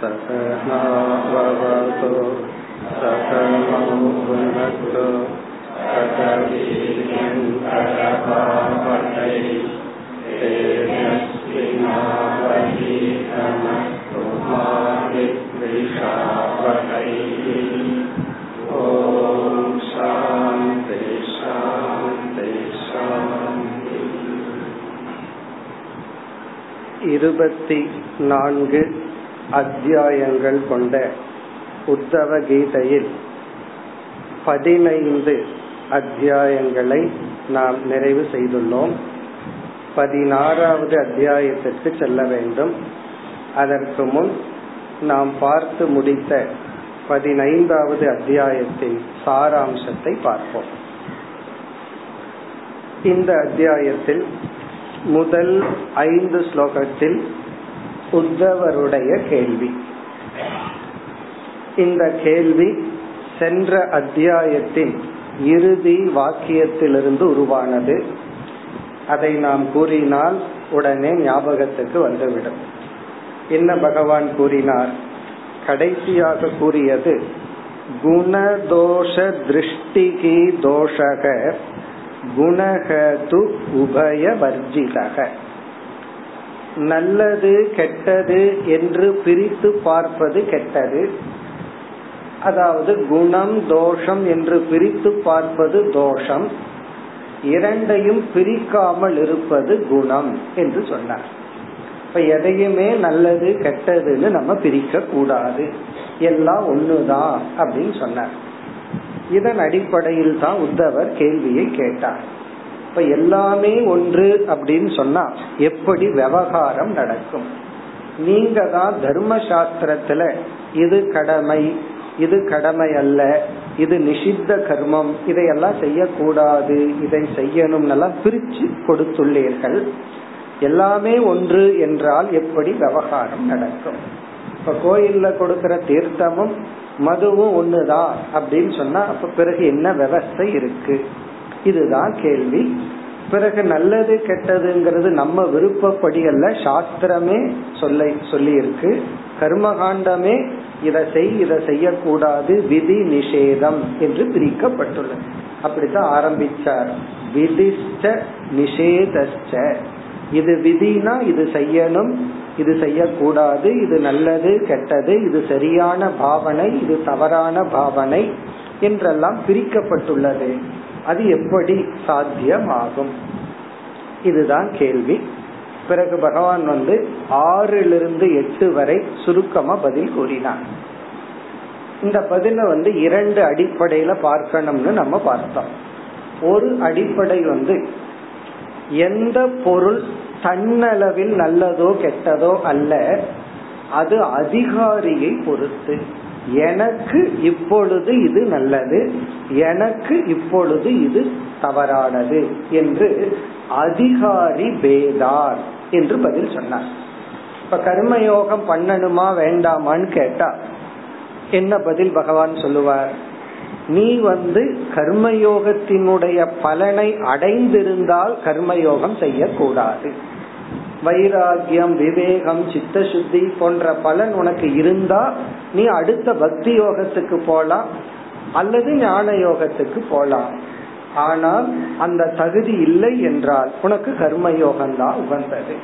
सकनाववतु सकनो भुनक्तु सकवीर्यङ्करभावकै तेजस्विनावधीतमस्तु मा विद्विषावकै ॐ शान्ति शान्ति शान्ति இருபத்தி நான்கு அத்தியாயங்கள் கொண்ட உத்தவ கீதையில் பதினைந்து அத்தியாயங்களை நாம் நிறைவு செய்துள்ளோம். பதினாறாவது அத்தியாயத்திற்கு செல்ல வேண்டும். அதற்கு முன் நாம் பார்த்து முடித்த பதினைந்தாவது அத்தியாயத்தின் சாராம்சத்தை பார்ப்போம். இந்த அத்தியாயத்தில் முதல் ஐந்து ஸ்லோகத்தில் உத்தவருடைய கேள்வி. இந்த கேள்வி சென்ற அத்தியாயத்தின் இறுதி வாக்கியத்திலிருந்து உருவானது. அதை நாம் கூறினால் உடனே ஞாபகத்துக்கு வந்துவிடும். என்ன பகவான் கூறினார்? கடைசியாக கூறியது குணதோஷ திருஷ்டிகி தோஷக குணகது உபய வர்ஜிதக நல்லது கெட்டது என்று பிரித்து பார்ப்பது கெட்டது. அதாவது குணம் தோஷம் என்று பிரித்து பார்ப்பது தோஷம். இரண்டையும் பிரிக்காமல் இருப்பது குணம் என்று சொன்னார். இப்ப எதையுமே நல்லது கெட்டதுன்னு நம்ம பிரிக்க கூடாது. எல்லாம் ஒண்ணுதான் அப்படின்னு சொன்னார். இதன் அடிப்படையில் தான் உத்தவர் கேள்வியை கேட்டார். இப்ப எல்லாமே ஒன்று அப்படின்னு சொன்னா எப்படி விவகாரம் நடக்கும்? நீங்க தான் தர்ம சாஸ்திரத்துல இது கடமை இது கடமை அல்ல இது நிஷித்த கர்மம் இதையெல்லாம் செய்யக்கூடாது இதை செய்யணும் எல்லாம் பிரிச்சு கொடுத்துள்ளீர்கள். எல்லாமே ஒன்று என்றால் எப்படி விவகாரம் நடக்கும்? இப்ப கோயில்ல கொடுக்கிற தீர்த்தமும் மதுவும் ஒண்ணுதான் அப்படின்னு சொன்னா அப்ப பிறகு என்ன விவஸ்தை இருக்கு? இதுதான் கேள்வி. பிறகு நல்லது கெட்டதுங்கிறது நம்ம விருப்பப்படி அல்ல சாஸ்திரமே சொல்ல சொல்லி இருக்கு கர்மகாண்டமே இதை செய் இதை செய்யக்கூடாது விதி நிஷேதம் என்று பிரிக்கப்பட்டுள்ளது. அப்படித்தான் ஆரம்பிச்சார். விதிஷ்ட நிஷேதஸ்ட இது விதினா இது செய்யணும் இது செய்யக்கூடாது இது நல்லது கெட்டது இது சரியான பாவனை இது தவறான பாவனை என்றெல்லாம் பிரிக்கப்பட்டுள்ளது. அது எப்படி சாத்தியமாகும்? இதுதான் கேள்வி. பிறகு பகவான் வந்து ஆறிலிருந்து எட்டு வரை சுருக்கமா பதில் கூறினார். இந்த பதில வந்து இரண்டு அடிப்படையில பார்க்கணும்னு நம்ம பார்த்தோம். ஒரு அடிப்படை வந்து எந்த பொருள் தன்னளவில் நல்லதோ கெட்டதோ அல்ல அது அதிகாரியை பொறுத்து. எனக்கு இப்பொழுது இது நல்லது எனக்கு இப்பொழுது இது தவறானது என்று அதிகாரி பேதார் என்று பதில் சொன்னார். இப்ப கர்மயோகம் பண்ணணுமா வேண்டாமான்னு கேட்டா என்ன பதில் பகவான் சொல்லுவார்? நீ வந்து கர்மயோகத்தினுடைய பலனை அடைந்திருந்தால் கர்மயோகம் செய்யக்கூடாது. வைராகியம் விவேகம் சித்த சுத்தி போன்ற பலன் உனக்கு இருந்தா நீ அடுத்த பக்தி யோகத்துக்கு போலாம் அல்லது ஞான யோகத்துக்கு போலாம். ஆனால் அந்த தகுதி இல்லை என்றால் உனக்கு கர்மயோகம் தான் உகந்தது.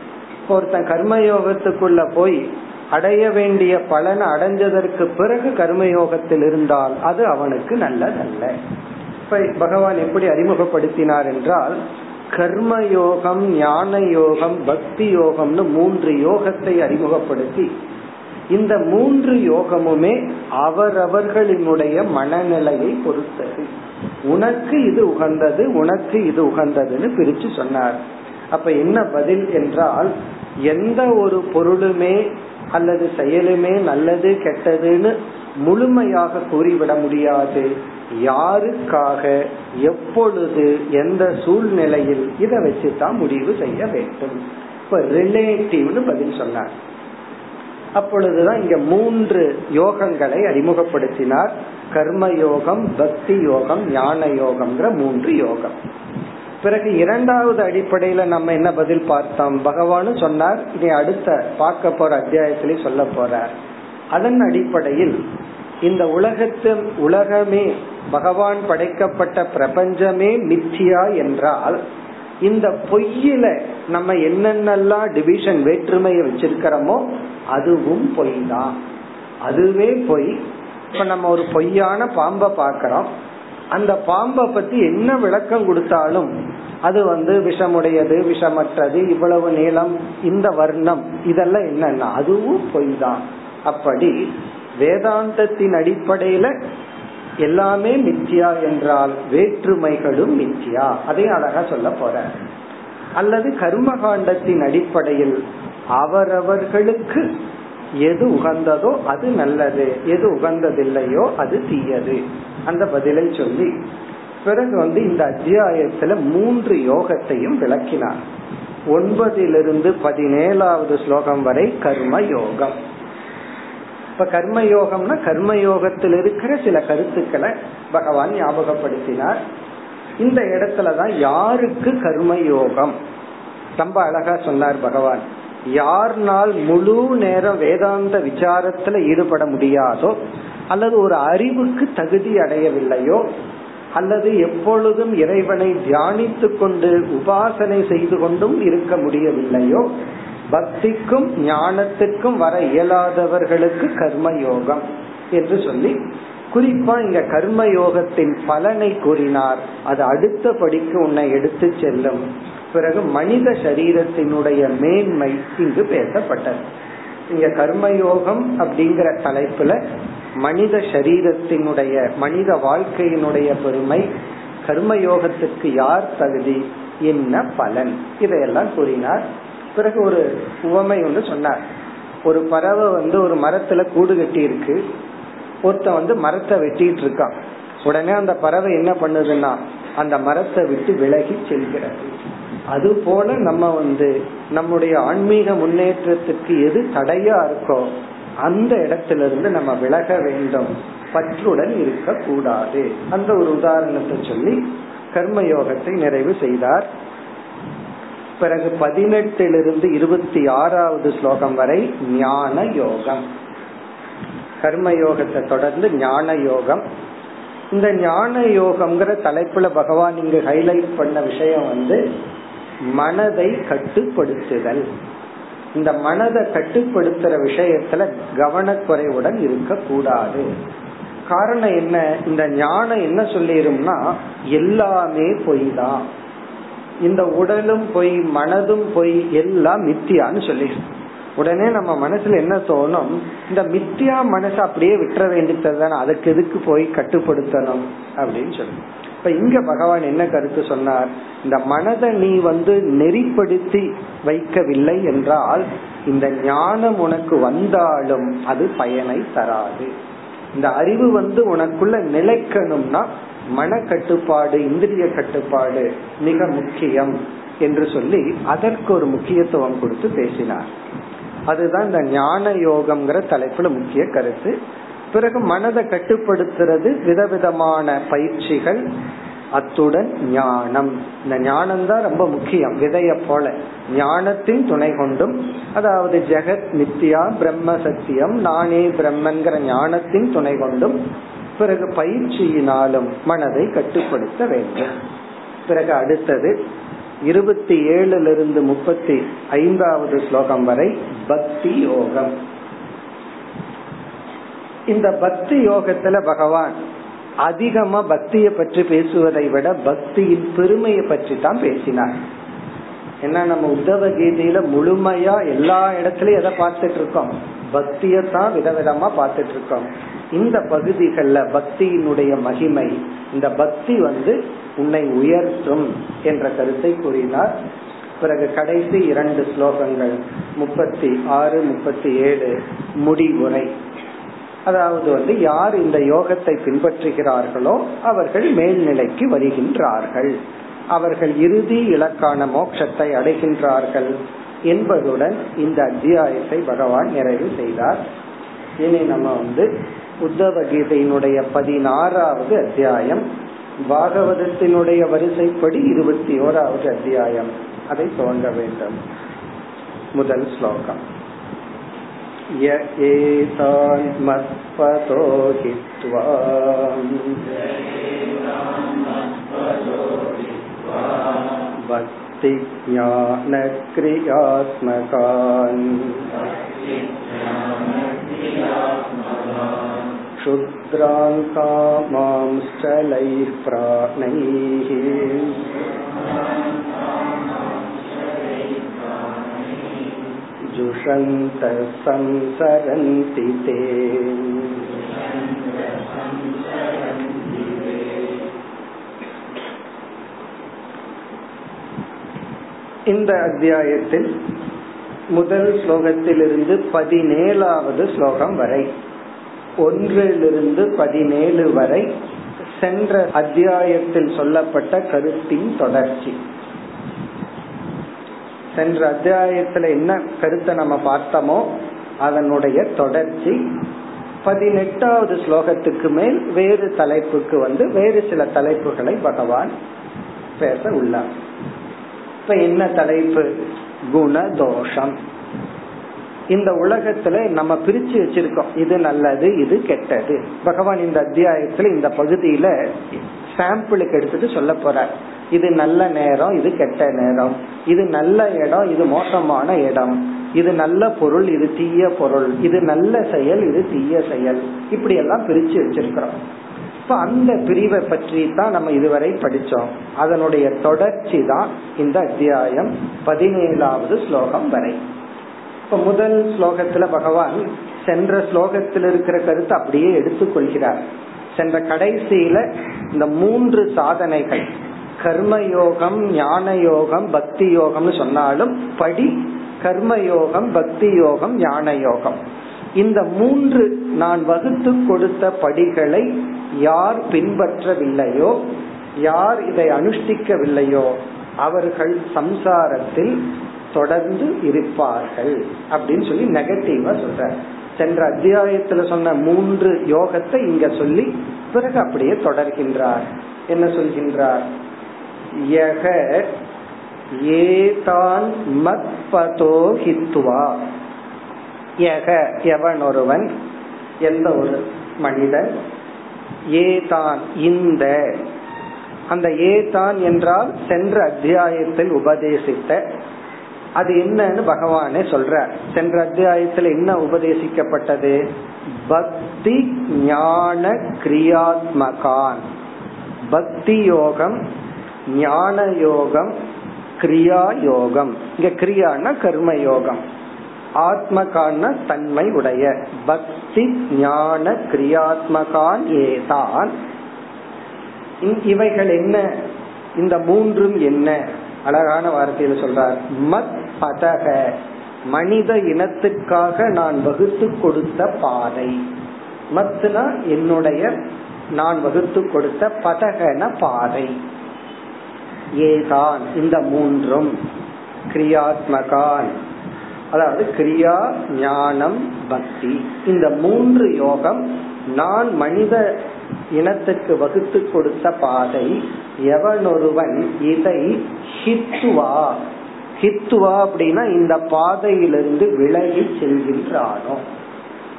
ஒருத்தன் கர்மயோகத்துக்குள்ள போய் அடைய வேண்டிய பலனை அடைஞ்சதற்கு பிறகு கர்மயோகத்தில் இருந்தால் அது அவனுக்கு நல்லதல்ல. இப்ப பகவான் எப்படி அறிமுகப்படுத்தினார் என்றால் கர்ம யோகம் ஞான யோகம் பக்தி யோகம்னு மூன்று யோகத்தை அறிமுகப்படுத்தி இந்த மூன்று யோகமுமே அவரவர்களினுடைய மனநிலையை பொறுத்தது. உனக்கு இது உகந்தது உனக்கு இது உகந்ததுன்னு பிரிச்சு சொன்னார். அப்ப என்ன பதில் என்றால் எந்த ஒரு பொருளுமே அல்லது செயலுமே நல்லது கெட்டதுன்னு முழுமையாக கூறிவிட முடியாது. யாருக்காக எப்பொழுது எந்த சூழ்நிலையில் இதை வச்சுதான் முடிவு செய்ய வேண்டும். இப்ப ரிலேட்டிவ்னு பதில் சொன்னார். அப்பொழுதுதான் இங்க மூன்று யோகங்களை அறிமுகப்படுத்தினார். கர்ம யோகம் பக்தி யோகம் ஞான யோகம்ங்கிற மூன்று யோகம். பிறகு இரண்டாவது அடிப்படையில நம்ம என்ன பதில் பார்த்தோம்? பகவானும் சொன்னார் இனி அடுத்த பார்க்க போற அத்தியாயத்திலே சொல்ல போறார். அதன் அடிப்படையில் இந்த உலகத்தில் உலகமே பகவான் படைக்கப்பட்ட பிரபஞ்சமே மித்தியா என்றால் இந்த பொய்யில நம்ம என்னென்னலாம் டிவிஷன் வேற்றுமையை வச்சிருக்கிறோமோ அதுவும் பொய் தான் அதுவே பொய். இப்ப நம்ம ஒரு பொய்யான பாம்பை பாக்கிறோம் அந்த பாம்பை பத்தி என்ன விளக்கம் கொடுத்தாலும் அது வந்து விஷமுடையது விஷமற்றது இவ்வளவு நீளம் இந்த வர்ணம் இதெல்லாம் என்னன்னா அதுவும் பொய் தான் அப்படி வேதாந்தத்தின் அடிப்படையில எல்லாமே மித்தியா என்றால் வேற்றுமைகளும் மித்தியா அதை அழகா சொல்ல போற. அல்லது கர்மகாண்டத்தின் அடிப்படையில் அவரவர்களுக்கு எது உகந்ததோ அது நல்லது எது உகந்ததில்லையோ அது தீயது. அந்த பதிலை சொல்லி பிறகு வந்து இந்த அத்தியாயத்துல மூன்று யோகத்தையும் விளக்கினார். ஒன்பதிலிருந்து பதினேழாவது ஸ்லோகம் வரை கர்ம யோகம். இப்ப கர்ம யோகம்னா கர்ம யோகத்தில் இருக்கிற சில கருத்துக்களை பகவான் ஞாபகப்படுத்தினார். இந்த இடத்துலதான் யாருக்கு கர்ம யோகம்? ரொம்ப அழகா சொன்னார் பகவான். யார்னால் முழு நேரம் வேதாந்த விசாரத்துல ஈடுபட முடியாதோ அல்லது ஒரு அறிவுக்கு தகுதி அடையவில்லையோ அல்லது எப்பொழுதும் இறைவனை தியானித்து கொண்டு உபாசனை செய்து கொண்டும் இருக்க முடியவில்லையோ? பக்திக்கும் ஞானத்துக்கும் வர இயலாதவர்களுக்கு கர்ம யோகம் என்று சொல்லி குறிப்பா இங்க கர்ம யோகத்தின் பலனை கூறினார். அது அடுத்த படிக்கு உன்னை எடுத்து செல்லும். பிறகு மனித சரீரத்தினுடைய மேன்மை இங்கு பேசப்பட்டது. இங்க கர்மயோகம் அப்படிங்கிற தலைப்புல மனித சரீரத்தினுடைய மனித வாழ்க்கையினுடைய பெருமை கர்மயோகத்துக்கு யார் தகுதி? என்ன பலன்? இதையெல்லாம் கூறினார். பிறகு ஒரு உவமை ஒன்று சொன்னார். ஒரு பறவை வந்து ஒரு மரத்துல கூடு கட்டி இருக்கு ஒருத்தன் வந்து மரத்தை வெட்டிட்டு இருக்கான் உடனே அந்த பறவை என்ன பண்ணுதுன்னா அந்த மரத்தை விட்டு விலகி செல்கிறது. அது போல நம்ம வந்து நம்முடைய ஆன்மீக முன்னேற்றத்துக்கு எது தடையா இருக்கோ அந்த இடத்திலிருந்து நம்ம விலக வேண்டும். பற்றுடன் இருக்க கூடாது அந்த ஒரு உதாரணத்தை சொல்லி கர்மயோகத்தை நிறைவு செய்தார். பிறகு பதினெட்டிலிருந்து இருபத்தி ஆறாவது ஸ்லோகம் வரை ஞான யோகம். கர்மயோகத்தை தொடர்ந்து ஞான யோகம். இந்த ஞான யோகம்ங்கிற தலைப்புல பகவான் இங்கு ஹைலைட் பண்ண விஷயம் வந்து மனதை கட்டுப்படுத்துதல். இந்த மனதை கட்டுப்படுத்துற விஷயத்துல கவனக்குறைவுடன் இருக்க கூடாது காரணம் என்ன? இந்த ஞானம் என்ன சொல்லிரும்னா எல்லாமே பொய் தான் இந்த உடலும் பொய் மனதும் பொய் எல்லாம் மித்தியான்னு சொல்லிடும் உடனே நம்ம மனசுல என்ன தோணும்? இந்த மித்தியா மனசை அப்படியே விட்டுற வேண்டியது அதுக்கு எதுக்கு போய் கட்டுப்படுத்தணும்? அப்படின்னு சொல்லணும் இப்ப இங்க பகவான் என்ன கருத்து சொன்னார்? இந்த மனதை நீ வந்து நெறிப்படுத்தி வைக்கவில்லை என்றால் இந்த ஞானம் உனக்கு வந்தாலும் அது பயனை தராது. இந்த அறிவு வந்து உனக்குள்ள நிலைக்கணும்னா மன கட்டுப்பாடு இந்திரிய கட்டுப்பாடு மிக முக்கியம் என்று சொல்லி அதற்கு ஒரு முக்கியத்துவம் கொடுத்து பேசினார். அதுதான் இந்த ஞான யோகம்ங்கிற தலைப்புல முக்கிய கருத்து. பிறகு மனதை கட்டுப்படுத்துறது விதவிதமான பயிற்சிகள். அத்துடன் ஞானம். இந்த ஞானம் தான் ரொம்ப முக்கியம். விதைய போல. ஞானத்தின் துணை கொண்டும் அதாவது ஜெகத் நித்யா பிரம்ம சத்தியம் நானே பிரம்மன்கிற ஞானத்தின் துணை கொண்டும் பிறகு பயிற்சியினாலும் மனதை கட்டுப்படுத்த வேண்டும். பிறகு அடுத்தது இருபத்தி ஏழுல இருந்து முப்பத்தி ஐந்தாவது ஸ்லோகம் வரை பக்தி யோகம். இந்த பக்தி யோகத்துல பகவான் அதிகமா பக்தியை பற்றி பேசுவதை விட பக்தியின் பெருமையை பற்றி தான் பேசினார். ஏன்னா நம்ம உத்தவ கீதையில முழுமையா எல்லா இடத்துலயும் எதை பார்த்துட்டு இருக்கோம்? பக்தியத்தான் விதவிதமா பார்த்துட்டு இருக்கோம். இந்த பகுதிகள்ல பக்தியினுடைய மகிமை இந்த பக்தி வந்து உன்னை உயர்த்தும் என்ற கருத்தை கூறினார். பிறகு கடைசி இரண்டு ஸ்லோகங்கள் முப்பத்தி ஆறு முப்பத்தி ஏழு முடிவுரை. அதாவது வந்து யார் இந்த யோகத்தை பின்பற்றுகிறார்களோ அவர்கள் மேல்நிலைக்கு வருகின்றார்கள். அவர்கள் இறுதி இலக்கான மோட்சத்தை அடைகின்றார்கள் என்பதுடன் இந்த அத்தியாயத்தை பகவான் நிறைவு செய்தார். இனி நம்ம வந்து உத்தவ கீதையினுடைய பதினாறாவது அத்தியாயம் பாகவதத்தினுடைய வரிசைப்படி இருபத்தி ஓராவது அத்தியாயம். அதை துவங்க வேண்டும். முதல் ஸ்லோகம். य एतान् मत्पतो हित्वा भक्तिज्ञानक्रियात्मकान् क्षुद्रान् कामांश्चलैः प्राणैः जुषन्तः संसरन्ति ते இந்த அத்தியாயத்தில் முதல் ஸ்லோகத்திலிருந்து பதினேழாவது ஸ்லோகம் வரை ஒன்றிலிருந்து பதினேழு வரை சென்ற அத்தியாயத்தில் சொல்லப்பட்ட கருத்தின் தொடர்ச்சி சென்ற அத்தியாயத்துல என்ன கருத்தை நம்ம பார்த்தோமோ அதனுடைய தொடர்ச்சி பதினெட்டாவது ஸ்லோகத்துக்கு மேல் வேறு தலைப்புக்கு வந்து வேறு சில தலைப்புகளை பகவான் பேச உள்ளார். இப்ப என்ன தலைப்பு? குணதோஷம். இந்த உலகத்துல நம்ம பிரிச்சு வச்சிருக்கோம். இது நல்லது இது கெட்டது. பகவான் இந்த அத்தியாயத்துல இந்த பகுதியில சாம்பிளுக்கு எடுத்துட்டு சொல்ல போறார். இது நல்ல நேரம் இது கெட்ட நேரம். இது நல்ல இடம் இது மோசமான இடம். இது நல்ல பொருள் இது தீய பொருள். இது நல்ல செயல் இது தீய செயல். இப்படி எல்லாம் பிரிச்சு வச்சிருக்கிறோம். இப்ப அந்த பிரிவை பற்றி தான் நம்ம இதுவரை படிச்சோம். அதனுடைய தொடர்ச்சி தான் இந்த அத்தியாயம் பதினேழாவது ஸ்லோகம் வரை. இப்ப முதல் ஸ்லோகத்துல பகவான் சென்ற ஸ்லோகத்தில் இருக்கிற கருத்தை அப்படியே எடுத்துக்கொள்கிறார். சென்ற கடைசியில இந்த மூன்று சாதனைகள். கர்மயோகம் ஞான யோகம் பக்தி யோகம்னு சொன்னாலும் படி கர்மயோகம் பக்தி யோகம் ஞான யோகம் இந்த மூன்று நான் வகுத்து கொடுத்த படிகளை யார் பின்பற்றவில்லையோ யார் இதை அனுஷ்டிக்கவில்லையோ அவர்கள் சம்சாரத்தில் தொடர்ந்து இருப்பார்கள் அப்படின்னு சொல்லி நெகட்டிவா சொல்ற. சென்ற அத்தியாயத்துல சொன்ன மூன்று யோகத்தை இங்க சொல்லி பிறகு அப்படியே தொடர்கின்றார். என்ன சொல்கின்றார்? யக ஏதான் மத்பதோ ஹித்துவா யக எவன் ஒருவன்? எந்த ஒரு மனிதன்? ஏதான் இந்த. அந்த ஏதான் என்றால் சென்ற அத்தியாயத்தில் உபதேசித்த. அது என்னன்னு பகவானே சொல்ற சென்ற அத்தியாயத்துல என்ன உபதேசிக்கப்பட்டது? பக்தி ஞான கிரியாத்மகான். பக்தி யோகம் ஞான யோகம் கிரியா யோகம் இங்க கிரியானா கர்ம யோகம் ஆத்மகான தன்மை உடைய. பக்தி ஞான கிரியாத்மகான் ஏதான். இவைகள் என்ன? இந்த மூன்றும் என்ன? அழகான வார்த்தையில சொல்றார். மத் பதக. மனித இனத்துக்காக நான் வகுத்து கொடுத்த பாதை. மத்துனா என்னுடைய நான் வகுத்து கொடுத்த பதகன பாதை. ஏதான் இந்த மூன்றும் கிரியாத்மகான். அதாவது கிரியா ஞானம் பக்தி. இந்த மூன்று யோகம் நான் மனித இனத்துக்கு வகுத்து கொடுத்த பாதை. எவனொருவன் இதை ஹித்துவா? ஹித்துவா அப்படின்னா இந்த பாதையிலிருந்து விலகி செல்கின்றானோ?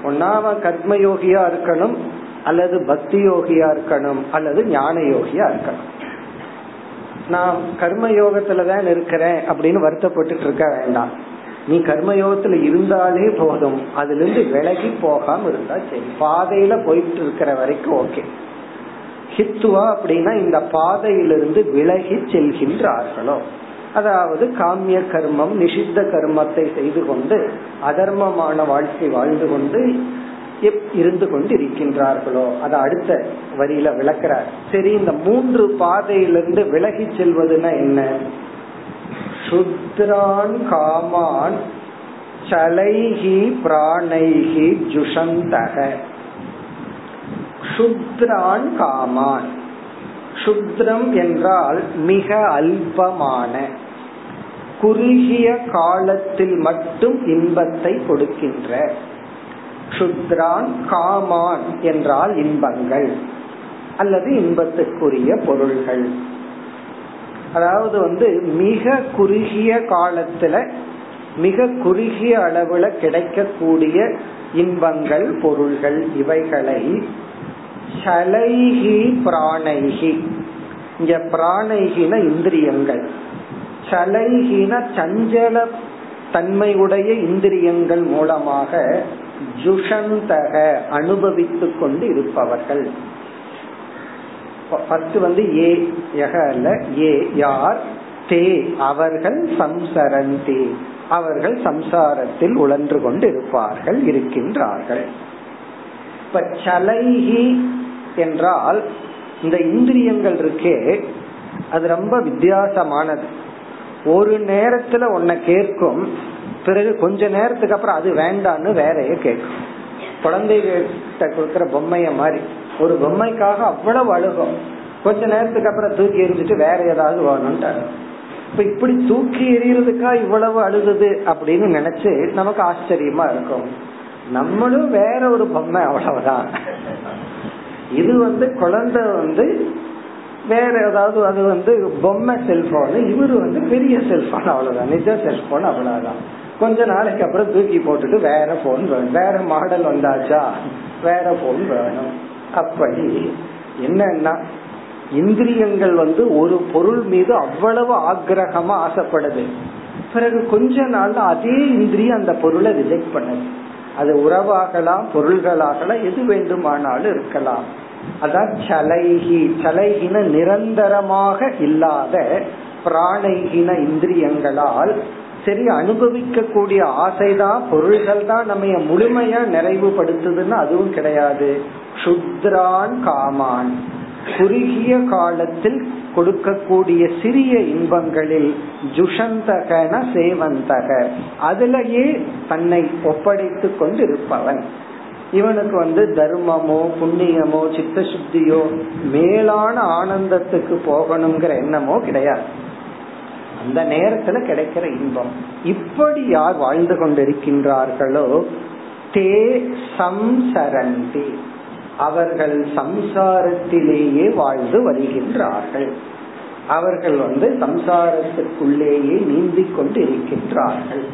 ஒன்னா கர்மயோகியா இருக்கணும் அல்லது பக்தி யோகியா இருக்கணும் அல்லது ஞான யோகியா இருக்கணும். நான் கர்மயோகத்துல தான் இருக்கிறேன் அப்படின்னு வருத்தப்பட்டு இருக்க வேண்டாம். நீ கர்மயோகத்துல இருந்தாலே போதும். அதுல இருந்து விலகி போகாம இருந்தா சரி. பாதையில போயிட்டு இருக்கிற வரைக்கும் ஓகே. ஹித்துவா அப்படின்னா இந்த பாதையிலிருந்து விலகி செல்கின்றார்களோ. அதாவது காமிய கர்மம் நிஷித்த கர்மத்தை செய்து கொண்டு அதர்மமான வாழ்க்கை வாழ்ந்து கொண்டு இருந்து கொண்டு இருக்கின்றார்களோ அதை அடுத்த வரியில விளக்குறார். சரி இந்த மூன்று பாதையிலிருந்து விலகி செல்வதுன்னா என்ன? சுத்ரான் காமான் சலைஹி பிராணைஹி ஜுஷந்தக. சுத்ரான் காமான். சுத்ரம் என்றால் மிக அல்பமான குறுகிய காலத்தில் மட்டும் இன்பத்தை கொடுக்கின்ற சுத்ரான் காமான் என்றால் இன்பங்கள் அல்லது இன்பத்துக்குரிய பொருள்கள். அதாவது வந்து மிக குறுகிய காலத்துல மிக குறுகிய அளவுல கிடைக்கக்கூடிய இன்பங்கள் பொருள்கள் இவைகளை சலைகி பிராணைகி இங்க பிராணைகின இந்திரியங்கள். சலைகின சஞ்சல தன்மையுடைய இந்திரியங்கள் மூலமாக ஜுஷந்தக அனுபவித்துக் கொண்டு இருப்பவர்கள் ஃபர்ஸ்ட் வந்து ஏ யக அல்ல ஏ யார் தே அவர்கள் சம்சரந்தி. அவர்கள் சம்சாரத்தில் உழன்று கொண்டு இருப்பார்கள் இருக்கின்றார்கள். இப்ப சலைகி என்றால் இந்த இந்திரியங்கள் இருக்கே அது ரொம்ப வித்தியாசமானது. ஒரு நேரத்துல உன்னை கேட்கும் பிறகு கொஞ்ச நேரத்துக்கு அப்புறம் அது வேண்டான்னு வேறைய கேட்கும். குழந்தைகிட்ட கொடுக்கற பொம்மைய மாதிரி. ஒரு பொம்மைக்காக அவ்வளவு அழுகும். கொஞ்ச நேரத்துக்கு அப்புறம் தூக்கி எரிஞ்சிட்டு வேற ஏதாவது வேணும்ட்டாரு இப்ப இப்படி தூக்கி எறியறதுக்கா இவ்வளவு அழுகுது அப்படின்னு நினைச்சு நமக்கு ஆச்சரியமா இருக்கும். நம்மளும் வேற ஒரு பொம்மை அவ்வளவுதான். இது வந்து குழந்தை வந்து வேற ஏதாவது அது வந்து பொம்மை செல்போன் இவரு வந்து பெரிய செல்போன் அவ்வளவுதான். நிஜ செல்போன் அவ்வளவுதான். கொஞ்ச நாளைக்கு அப்புறம் தூக்கி போட்டுட்டு வேற போன் வேணும். வேற மாடல் வந்தாச்சா? வேற போன் வேணும். அப்படி என்னன்னா இந்திரியங்கள் வந்து ஒரு பொருள் மீது அவ்வளவு ஆக்கிரகமா ஆசைப்படுது. பிறகு கொஞ்ச நாள்ல அதே இந்திரியம் அந்த பொருளை ரிஜெக்ட் பண்ணுது. அது உறவாகலாம் பொருள்களாகலாம் எது வேண்டுமானாலும் இருக்கலாம். அதான் சலைகி. சலைகின நிரந்தரமாக இல்லாத பிராணைகின இந்திரியங்களால் சரி அனுபவிக்க கூடிய ஆசைதான் பொருள்கள் தான் நம்ம முழுமையா நிறைவுபடுத்துதுன்னு அதுவும் கிடையாது. சுத்ரான் காமான். குறுகிய காலத்தில் கொடுக்கக்கூடிய சிறிய இன்பங்களில் ஜுஷந்தகன சேவந்தக. அதிலேயே தன்னை ஒப்படைத்து கொண்டு இருப்பவன் இவனுக்கு வந்து தர்மமோ புண்ணியமோ சித்த சுத்தியோ மேலான ஆனந்தத்துக்கு போகணுங்கிற எண்ணமோ கிடையாது. அந்த நேரத்துல கிடைக்கிற இன்பம். இப்படி யார் வாழ்ந்து கொண்டிருக்கின்றார்களோ தே சம்சரந்தி. அவர்கள் சம்சாரத்திலேயே வாழ்ந்து வருகின்றார்கள். அவர்கள் வந்து சம்சாரத்துக்குள்ளேயே நீந்தி கொண்டு இருக்கின்றார்கள்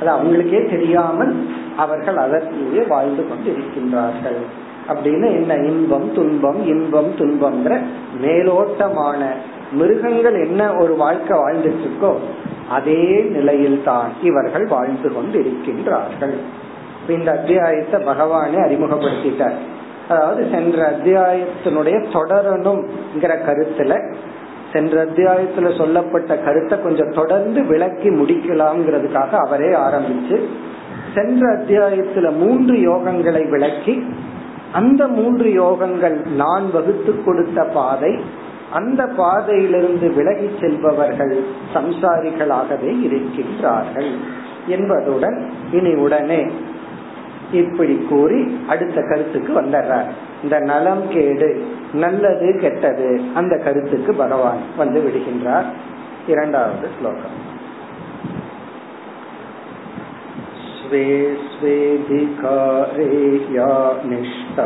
அது அவங்களுக்கே தெரியாமல் அவர்கள் அதற்குள்ளே வாழ்ந்து கொண்டு இருக்கின்றார்கள் அப்படின்னு என்ன? இன்பம் துன்பம் இன்பம் துன்பம்ங்கிற மேலோட்டமான மிருகங்கள் என்ன ஒரு வாழ்க்கை வாழ்ந்துட்டு இருக்கோ அதே நிலையில் தான் இவர்கள் வாழ்ந்து கொண்டு இருக்கின்றார்கள் இந்த அத்தியாயத்தை பகவானே அறிமுகப்படுத்திட்டார். அதாவது சென்ற அத்தியாயத்தினுடைய தொடரணும்ங்கிற கருத்துல சென்ற அத்தியாயத்துல சொல்லப்பட்ட கருத்தை கொஞ்சம் தொடர்ந்து விளக்கி முடிக்கலாம்ங்கிறதுக்காக அவரே ஆரம்பிச்சு சென்ற அத்தியாயத்துல மூன்று யோகங்களை விளக்கி அந்த மூன்று யோகங்கள் நான் வகுத்து கொடுத்த பாதை அந்த பாதையிலிருந்து விலகி செல்பவர்கள் சம்சாரிகளாகவே இருக்கின்றார்கள் என்பதுடன் இனி உடனே இப்படி கூறி அடுத்த கருத்துக்கு வந்துடுறார் இந்த நலம் கேடு நல்லது கெட்டது அந்த கருத்துக்கு பகவான் வந்து விடுகின்றார் இரண்டாவது ஸ்லோகம் स्वे स्वेधिकारे या निष्ठा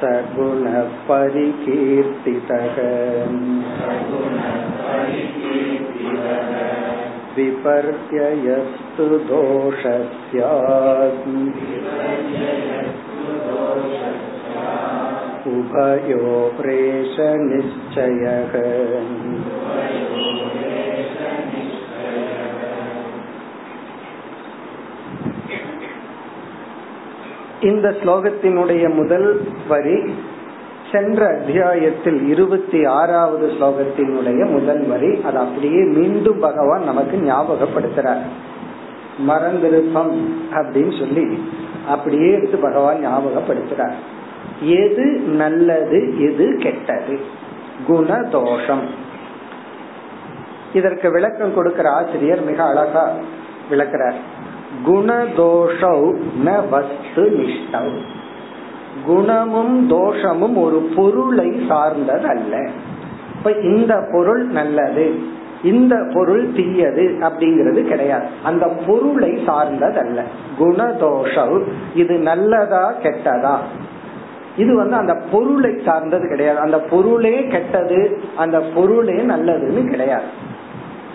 सगुणपरिकीर्तितः विपर्ययस्तु दोषस्यात् उभयो प्रेषनिश्चयः இந்த ஸ்லோகத்தினுடைய முதல் வரி சென்ற அத்தியாயத்தில் இருபத்தி ஆறாவது ஸ்லோகத்தினுடைய முதல் வரி. அது அப்படியே மீண்டும் பகவான் நமக்கு ஞாபகப்படுத்துறார். மறந்திருப்பம் அப்படின்னு சொல்லி அப்படியே எடுத்து பகவான் ஞாபகப்படுத்துறார். எது நல்லது எது கெட்டது? குணதோஷம். இதற்கு விளக்கம் கொடுக்கிற ஆசிரியர் மிக அழகா விளக்கிறார். குணதோஷௌ ந வஸ்து நிஷ்டௌ. குணமும் தோஷமும் ஒரு பொருளை சார்ந்தது அல்ல இப்ப இந்த பொருள் நல்லது இந்த பொருள் தீயது அப்படிங்கிறது கிடையாது. அந்த பொருளை சார்ந்தது அல்ல குணதோஷம் இது நல்லதா கெட்டதா? இது வந்து அந்த பொருளை சார்ந்தது கிடையாது. அந்த பொருளே கெட்டது அந்த பொருளே நல்லதுன்னு கிடையாது.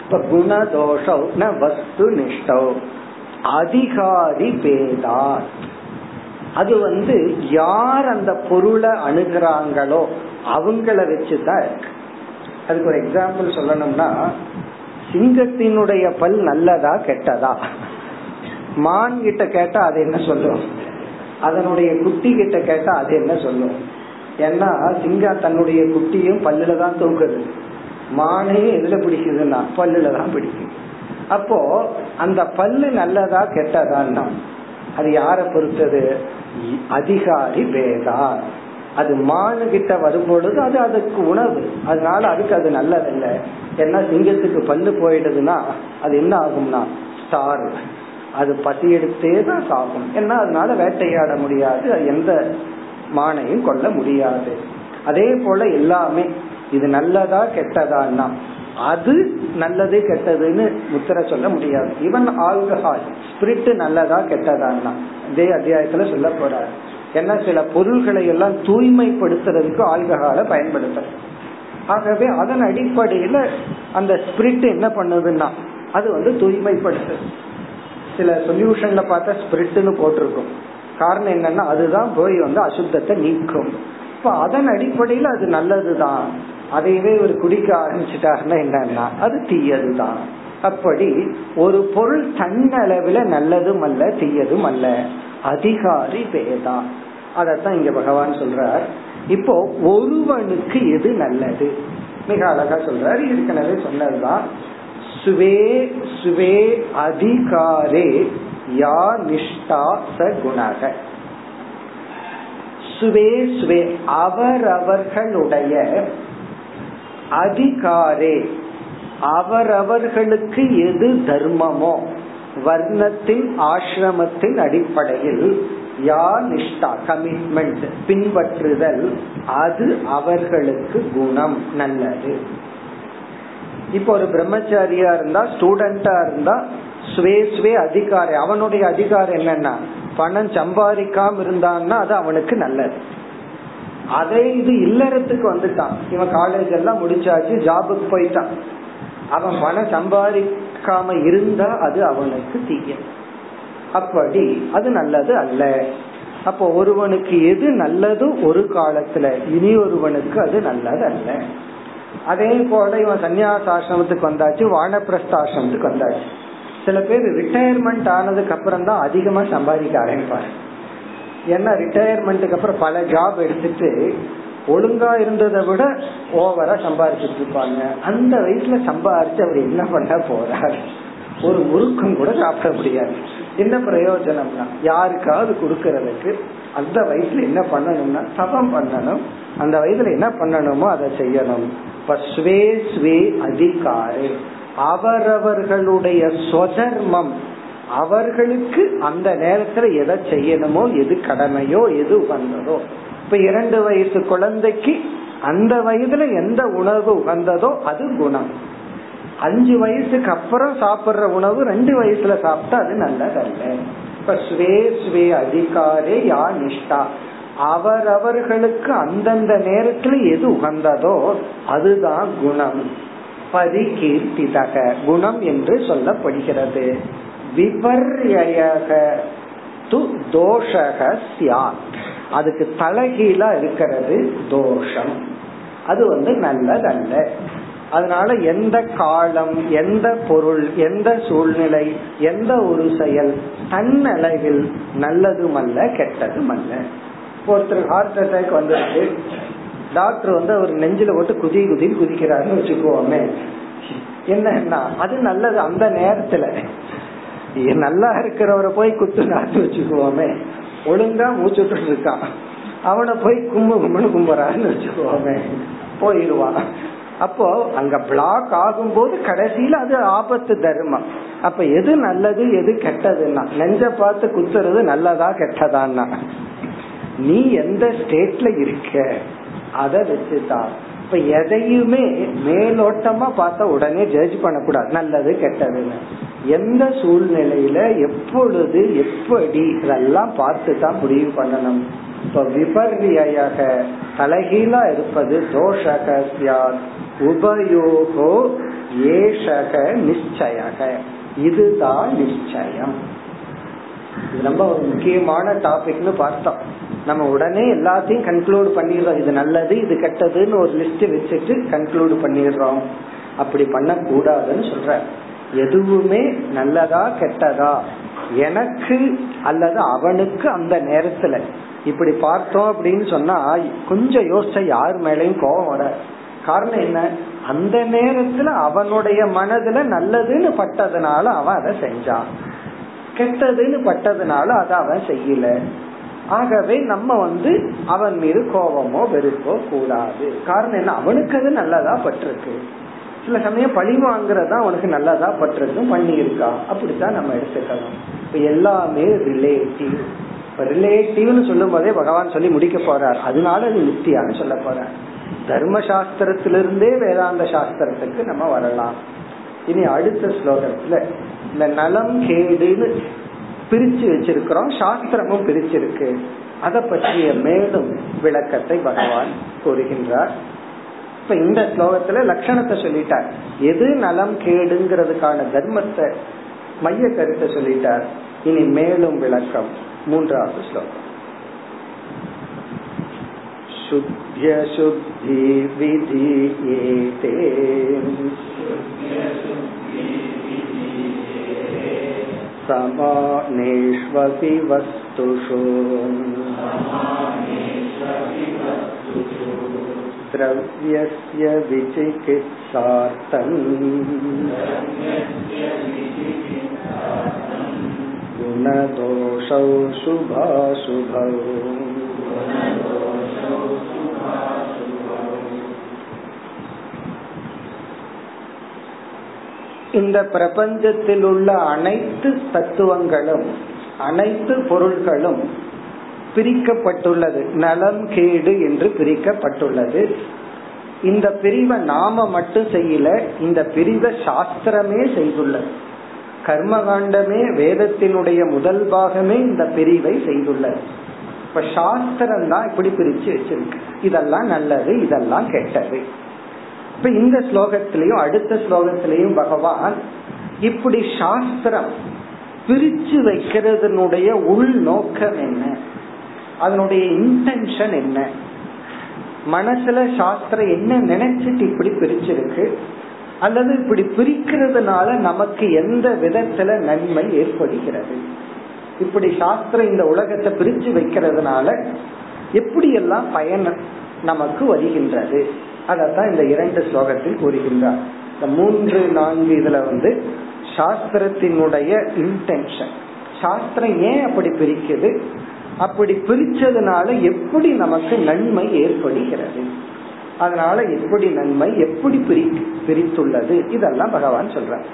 இப்ப குணதோஷம் ந வஸ்து நிஷ்டம் அதிகாரி பேதார். அது வந்து யார் அந்த பொருளை அணுகிறாங்களோ அவங்கள வச்சுதான் இருக்கு. அதுக்கு ஒரு எக்ஸாம்பிள் சொல்லணும்னா சிங்கத்தினுடைய பல் நல்லதா கெட்டதா? மான் கிட்ட கேட்டா அது என்ன சொல்லும்? அதனுடைய குட்டி கிட்ட கேட்டா அது என்ன சொல்லும்? ஏன்னா சிங்கம் தன்னுடைய குட்டியும் பல்லுல தான் தூக்குது மானே எதுல பிடிக்குதுன்னா பல்லுல தான் பிடிக்கும். அப்போ அந்த பல்லு நல்லதா கெட்டதான்னா அது யார பொறுத்தது? அதிகாரி வேதா அது மானு கிட்ட வரும்பொழுது அது அதுக்கு உணவு. அதனால அதுக்கு அது நல்லதில்லை. ஏன்னா சிங்கத்துக்கு பல்லு போயிடுதுன்னா அது என்ன ஆகும்னா ஸ்டார் அது பசி எடுத்தே தான் சாகும். ஏன்னா அதனால வேட்டையாட முடியாது. எந்த மானையும் கொள்ள முடியாது. அதே போல எல்லாமே இது நல்லதா கெட்டதான்னா அது நல்லது கெட்டதுன்னு முத்திர சொல்ல முடியாது. ஈவன் ஆல்கஹால் ஸ்பிரிட் நல்லதா கெட்டதான்னா இதே அத்தியாயத்துல சொல்ல போறாரு. ஏன்னா சில பொருள்களை எல்லாம் தூய்மைப்படுத்துறதுக்கு ஆல்கஹாலை பயன்படுத்துற ஆகவே அதன் அடிப்படையில அந்த ஸ்பிரிட் என்ன பண்ணுதுன்னா அது வந்து தூய்மைப்படுத்து சில சொல்யூஷன்ல பார்த்தா ஸ்பிரிட்னு போட்டிருக்கும். காரணம் என்னன்னா அதுதான் போய் வந்து அசுத்தத்தை நீக்கும். இப்ப அதன் அடிப்படையில அது நல்லதுதான். அதையவே ஒரு குடிக்க ஆரம்பிச்சுட்டாருன்னா என்னன்னா அது தீயதுதான். அப்படி ஒரு பொருள் தன்னளவில் நல்லதும் அல்ல தீயதும் அல்ல. அதிகாரி பேதா. அதத்தான் இங்க பகவான் சொல்றார். இப்போ ஒருவனுக்கு எது நல்லது? மிக அழகா சொல்றாரு. ஏற்கனவே சொன்னதுதான். சுவே சுவே அதிகாரே யா நிஷ்டா ச குணக. சுவே சுவே அவரவர்களுடைய அதிகாரே. அவரவர்களுக்கு எது தர்மமோ? வர்ணத்தின் ஆசிரமத்தின் அடிப்படையில் யா நிஷ்டா கமிட்மெண்ட் பின்பற்றுதல் அது அவர்களுக்கு குணம் நல்லது. இப்போ ஒரு பிரம்மச்சாரியா இருந்தா ஸ்டூடெண்டா இருந்தா ஸ்வே ஸ்வே அதிகாரி. அவனுடைய அதிகாரம் என்னன்னா பணம் சம்பாதிக்காம இருந்தான்னா அது அவனுக்கு நல்லது. அதே இது இல்லறத்துக்கு வந்துட்டான். இவன் காலேஜ் எல்லாம் முடிச்சாச்சு ஜாபுக்கு போயிட்டான். அவன் பணம் சம்பாதிக்காம இருந்தா அது அவனுக்கு தீய. அப்படி அது நல்லது அல்ல. அப்போ ஒருவனுக்கு எது நல்லது ஒரு காலத்துல இனி ஒருவனுக்கு அது நல்லது அல்ல. அதே போல இவன் சன்னியாசாசிரமத்துக்கு வந்தாச்சு வானப்பிரஸ்தாசிரமத்துக்கு வந்தாச்சு. சில பேர் ரிட்டையர்மெண்ட் ஆனதுக்கு அப்புறம் தான் அதிகமா சம்பாதிக்க ஆரம்பிப்பாரு ஏன்னா ரிட்டையர்மெண்ட்டுக்கு அப்புறம் பல ஜாப் எடுத்துட்டு ஒழுங்கா இருந்ததை விட ஓவரா சம்பாரிச்சிட்டு இருப்பாங்க. அந்த வயசுல சம்பாரிச்சு அவர் என்ன பண்ண போறார்? ஒரு முறுக்கம் கூட சாப்பிட முடியாது. என்ன பிரயோஜனம்னா யாருக்காவது கொடுக்கறதுக்கு அந்த வயசுல என்ன பண்ணணும்னா தபம் பண்ணணும். அந்த வயசுல என்ன பண்ணணுமோ அதை செய்யணும். ஸ்வே ஸ்வே அதிகாரி. அவரவர்களுடைய சொதர்மம் அவர்களுக்கு அந்த நேரத்துல எதை செய்யணுமோ எது கடமையோ எது உகந்ததோ. இப்ப இரண்டு வயசு குழந்தைக்கு அந்த வயதுல எந்த உணவு உகந்ததோ அது குணம். அஞ்சு வயசுக்கு அப்புறம் சாப்பிடுற உணவு ரெண்டு வயசுல சாப்பிட்டா அது நல்லதல்ல. இப்ப ஸ்வே ஸ்வே அதிகாரே யா நிஷ்டா. அவரவர்களுக்கு அந்தந்த நேரத்துல எது உகந்ததோ அதுதான் குணம். பரிகீர்த்திதக. குணம் என்று சொல்லப்படுகிறது. விபர்யக து தோஷக சியாத் அதுக்கு தலைகீழா இருக்கிறது தோஷம். அது வந்து நல்லதல்ல. அதனால எந்த காலம் எந்த பொருள் எந்த சூழ்நிலை எந்த ஒரு செயல் தன்னளவில் நல்லதும் அல்ல கெட்டதும் அல்ல ஒருத்தர் ஹார்ட் அட்டாக் வந்துருக்கு டாக்டர் வந்து அவர் நெஞ்சில போட்டு குதி குதி குதிக்கிறாருன்னு வச்சுக்கோமே. என்னன்னா அது நல்லது அந்த நேரத்துல. நல்லா இருக்கிறவரை போய் குத்துனான்னு வச்சுக்குவோமே. ஒழுங்கா மூச்சுட்டு இருக்கான் அவனை போய் கும்பு கும்புன்னு கும்புறான்னு வச்சுக்குவோமே. போயிடுவான் அப்போ அங்க பிளாக் ஆகும் போது கடைசியில அது ஆபத்து தர்மம். அப்ப எது நல்லது எது கெட்டதுன்னா நெஞ்ச பார்த்து குத்துறது நல்லதா கெட்டதான்னா நீ எந்த ஸ்டேட்ல இருக்க அத வச்சுதான். இப்ப எதையுமே மேலோட்டமா பார்த்தா உடனே ஜட்ஜ் பண்ணக்கூடாது. நல்லது கெட்டதுன்னு. எந்த சூழ்நிலையில எப்பொழுது எப்படி இதெல்லாம் பார்த்து தான் முடிவு பண்ணணும்? இப்ப விபர்யாக தலைகீழா இருப்பது தோஷக சியாத் உபயோகோ ஏஷக நிச்சயக. இதுதான் நிச்சயம். இது ரொம்ப ஒரு முக்கியமான டாபிக்னு பார்த்தோம். நம்ம உடனே எல்லாத்தையும் கன்க்ளூட் பண்ணிடுறோம். இது நல்லது இது கெட்டதுன்னு ஒரு லிஸ்ட் வச்சுட்டு கன்க்ளூட் பண்ணிடுறோம். அப்படி பண்ணக்கூடாதுன்னு சொல்ற. எதுவுமே நல்லதா கெட்டதா? எனக்கு அல்லது அவனுக்கு அந்த நேரத்துல. இப்படி பார்த்தோம் அப்படின்னு சொன்னா கொஞ்சம் யோசிச்சா யார் மேலையும் கோபம் வர காரணம் என்ன? அந்த நேரத்துல அவனுடைய மனதுல நல்லதுன்னு பட்டதுனால அவன் அதை செஞ்சான். கெட்டதுன்னு பட்டதுனால அதை அவன் செய்யல. ஆகவே நம்ம வந்து அவன் மீது கோபமோ வெறுப்போ கூடாது. காரணம் என்ன? அவனுக்கு அது நல்லதா பட்டிருக்கு. சில சமயம் பழி வாங்குறதா அவனுக்கு நல்லதா பட்டிருக்கும் பண்ணியிருக்கா? அப்படித்தான் நம்ம எடுத்துக்கலாம். இப்ப எல்லாமே ரிலேட்டிவ் ரிலேட்டிவ்னு சொல்லும் போதே பகவான் சொல்லி முடிக்க போறார். அதனால அது நித்தியான்னு சொல்ல போறார். தர்ம சாஸ்திரத்திலிருந்தே வேதாந்த சாஸ்திரத்துக்கு நம்ம வரலாம். இனி அடுத்த ஸ்லோகத்துல இந்த நலம் கேடுன்னு பிரிச்சு வச்சிருக்கிறோம் சாஸ்திரமும் பிரிச்சிருக்கு அதை பற்றிய மேலும் விளக்கத்தை பகவான் கூறுகின்றார் இப்ப இந்த ஸ்லோகத்துல லட்சணத்தை சொல்லிட்டார் எது நலம் கேடுங்கிறதுக்கான தர்மத்தை மைய கருத்தை சொல்லிட்டார் இனி மேலும் விளக்கம் மூன்றாவது ஸ்லோகம் शुद्ध्य शुद्धि विधीयेते समानेष्वपि वस्तुषु द्रव्यस्य विचिकित्सार्थम् गुणदोषौ शुभाशुभौ இந்த பிரபஞ்சத்தில் உள்ள அனைத்து தத்துவங்களும் அனைத்து பொருள்களும் பிரிக்கப்பட்டுள்ளது. நலம் கேடு என்று பிரிக்கப்பட்டுள்ளது. இந்த பிரிவை நாம மட்டும் செய்யல இந்த பிரிவை சாஸ்திரமே செய்துள்ளது. கர்மகாண்டமே வேதத்தினுடைய முதல் பாகமே இந்த பிரிவை செய்துள்ளது. இப்ப சாஸ்திரம் தான் இப்படி பிரிச்சு வச்சிருக்கு. இதெல்லாம் நல்லது இதெல்லாம் கெட்டது. இப்ப இந்த ஸ்லோகத்திலையும் அடுத்த ஸ்லோகத்திலையும் பகவான் இப்படி சாஸ்திரம் பிரிச்சு வைக்கிறதுனுடைய உள் நோக்கம் என்ன? அதனுடைய இன்டென்ஷன் என்ன? மனசுல சாஸ்திரம் என்ன நினைச்சிட்டு இப்படி பிரிச்சிருக்கு? அல்லது இப்படி பிரிக்கிறதுனால நமக்கு எந்த விதத்துல நன்மை ஏற்படுகிறது? இப்படி சாஸ்திரம் இந்த உலகத்தை பிரிச்சு வைக்கிறதுனால எப்படி எல்லாம் பயன் நமக்கு வருகின்றது? அதத்தான் இந்த இரண்டு ஸ்லோகத்தில் கூறுகின்றார். இந்த மூன்று நான்கு இதுல வந்து சாஸ்திரத்தினுடைய இன்டென்ஷன் சாஸ்திரம் ஏன் அப்படி பிரிக்குது? அப்படி பிரிச்சதுனால எப்படி நமக்கு நன்மை ஏற்படுகிறது? அதனால எப்படி நன்மை எப்படி பிரி பிரித்துள்ளது? இதெல்லாம் பகவான் சொல்ற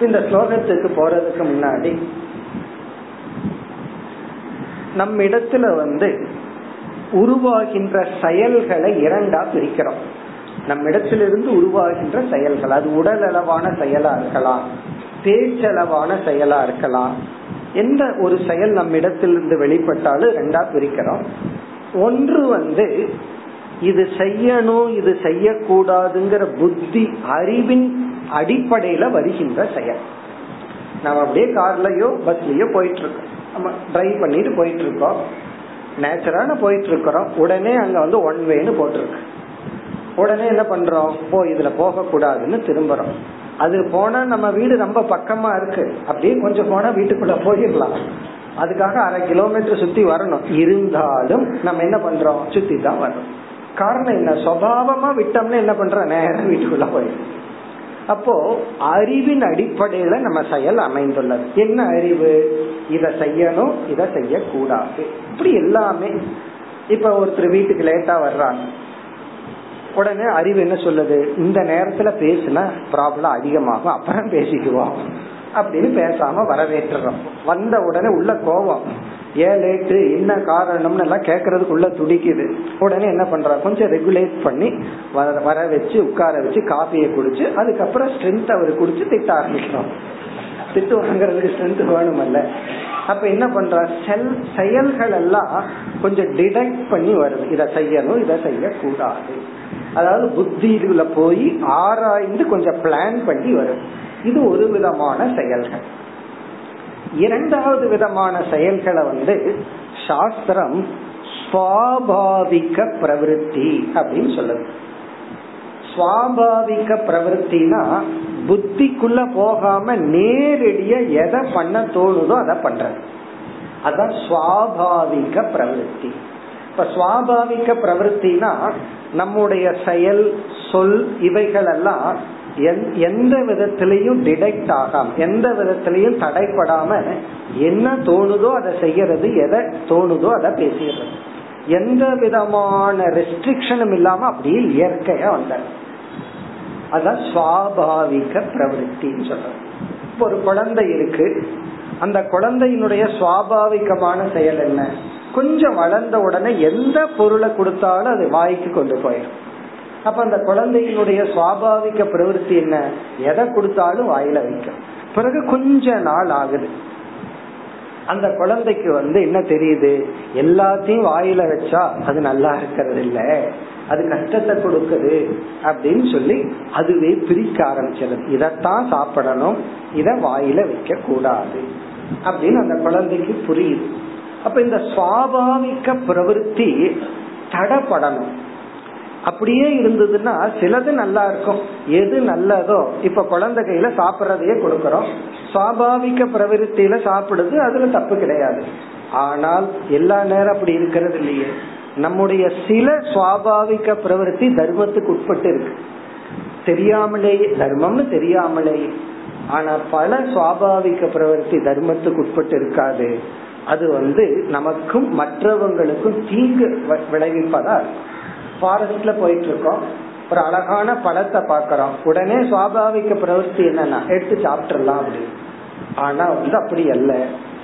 இந்த ஸ்லோகத்துக்கு போறதுக்கு முன்னாடி நம்ம இடத்துல வந்து உருவாகின்ற செயல்களை இரண்டா பிரிக்கிறோம். நம்ம இடத்திலிருந்து உருவாகின்ற செயல்கள் அது உடல் அளவான செயலா இருக்கலாம் பேச்சளவான செயலா இருக்கலாம் எந்த ஒரு செயல் நம்ம இடத்திலிருந்து வெளிப்பட்டாலும் ரெண்டா பிரிக்கிறோம். ஒன்று வந்து இது செய்யணும் இது செய்யக்கூடாதுங்கிற புத்தி அறிவின் அடிப்படையில வருகின்ற செயல். நம்ம அப்படியே கார்லயோ பஸ்லயோ போயிட்டு இருக்கோம். நம்ம டிரைவ் பண்ணிட்டு போயிட்டு இருக்கோம். நேச்சுரான போயிட்டு இருக்கிறோம் உடனே அங்க வந்து ஒன் வேன்னு போட்டிருக்கு. உடனே என்ன பண்றோம்? போ இதுல போக கூடாதுன்னு திரும்புறோம். அது போனா நம்ம வீடு ரொம்ப பக்கமா இருக்கு. அப்படியே கொஞ்சம் போனா வீட்டுக்குள்ள போயிடலாம். அதுக்காக அரை கிலோமீட்டர் சுத்தி வரணும். இருந்தாலும் நம்ம என்ன பண்றோம்? சுத்தி தான் வரணும். காரணம் என்ன? சுவாவமா விட்டோம்னா என்ன பண்றோம்? நேரம் வீட்டுக்குள்ள போயிடும் அப்போ அறிவின் அடிப்படையில நம்ம செயல் அமைந்துள்ளது. என்ன அறிவு? இத செய்யணும் இத செய்யக்கூடாது. இப்படி எல்லாமே இப்ப ஒருத்தர் வீட்டுக்கு லேட்டா வர்றாங்க. உடனே அறிவு என்ன சொல்லுது? இந்த நேரத்துல பேசுனா ப்ராப்ளம் அதிகமாகும் அப்புறம் பேசிக்குவோம். அப்படின்னு பேசாம வரவேற்றுறோம். வந்த உடனே உள்ள கோபம் ஏன் லேட்டு என்ன காரணம்னு எல்லாம் கேட்கறதுக்குள்ள துடிக்குது. உடனே என்ன பண்றா? கொஞ்சம் ரெகுலேட் பண்ணி வர வச்சு உட்கார வச்சு காஃபியை குடிச்சு அதுக்கப்புறம் ஸ்ட்ரென்த் அவர் குடிச்சு திட்ட ஆரம்பிக்கிறோம். திட்டு வாங்குறதுக்கு ஸ்ட்ரென்த் வேணுமல்ல அப்ப என்ன பண்ற? செல் செயல்கள் எல்லாம் கொஞ்சம் டிடெக்ட் பண்ணி வருது. இதை செய்யணும் இதை செய்யக்கூடாது. அதாவது புத்தியில போய் ஆராய்ந்து கொஞ்சம் பிளான் பண்ணி வரும். இது ஒரு விதமான செயல்கள். இரண்டாவது விதமான செயல்களை வந்து சாஸ்திரம் சுவாபாவிக பிரவருத்தி அப்படின்னு சொல்லுது. சுவாபாவிக பிரவருத்தினா புத்திக்குள்ள போகாம நேரடியா எதை பண்ண தோணுதோ அதை பண்றது. அதான் சுவாபாவிக பிரவருத்தி. இப்ப சுவாபாவிக பிரவருத்தினா நம்முடைய செயல் சொல் இவைகள் எல்லாம் எந்த விதத்திலையும் டிடெக்ட் ஆகாம எந்த விதத்திலையும் தடைப்படாம என்ன தோணுதோ அதை செய்யறது எதை தோணுதோ அதை பேசுகிறது எந்த விதமான ரெஸ்ட்ரிக்ஷனும் இல்லாம அப்படியே இயற்கையா வந்தார் அதான் சுவாபாவிக பிரவருத்தின்னு சொல்றோம் இப்போ ஒரு குழந்தை இருக்கு. அந்த குழந்தையினுடைய சுவாபாவிகமான செயல் என்ன? கொஞ்சம் வளர்ந்த உடனே எந்த பொருளை கொடுத்தாலும் அது வாய்க்கு கொண்டு போயிடும். அப்ப அந்த குழந்தையினுடைய சுவாபாவிக பிரவருத்தி என்ன? எதை கொடுத்தாலும் வாயில வைக்கும். பிறகு கொஞ்ச நாள் ஆகுது. அந்த குழந்தைக்கு வந்து என்ன தெரியுது? எல்லாத்தையும் வாயில வச்சா அது நல்லா இருக்கிறது இல்ல அது கஷ்டத்தை கொடுக்குது அப்படின்னு சொல்லி அதுவே பிரிக்க ஆரம்பிச்சிருது இதைத்தான் சாப்பிடணும். இத வாயில வைக்க கூடாது அப்படின்னு அந்த குழந்தைக்கு புரியுது. அப்ப இந்த சுவாபாவிக பிரவருத்தி தடப்படணும். அப்படியே இருந்ததுன்னா சிலது நல்லா இருக்கும். எது நல்லதோ இப்ப குழந்தை கையில சாப்பிட்றதையே கொடுக்கறோம். சுவாபாவிக பிரவருத்தியில சாப்பிடுது அதுல தப்பு கிடையாது. ஆனால் எல்லா நேரம் அப்படி இருக்கிறது இல்லையே. நம்முடைய சில சுவாபாவிக பிரவருத்தி தர்மத்துக்கு உட்பட்டு இருக்கு. தெரியாமலேயே தர்மம்னு தெரியாமலேயே. ஆனா பல சுவாபாவிக பிரவருத்தி தர்மத்துக்கு உட்பட்டு இருக்காது. அது வந்து நமக்கும் மற்றவங்களுக்கும் தீங்கு விளைவிப்பதா இருக்கும். ஃபாரஸ்ட்ல போயிட்டு இருக்கோம் ஒரு அழகான பழத்தை பாக்கிறோம் உடனே சுவாபாவிக பிரவருத்தி என்னன்னா எடுத்து சாப்பிட்டுலாம் அப்படின்னு. ஆனா வந்து அப்படி அல்ல.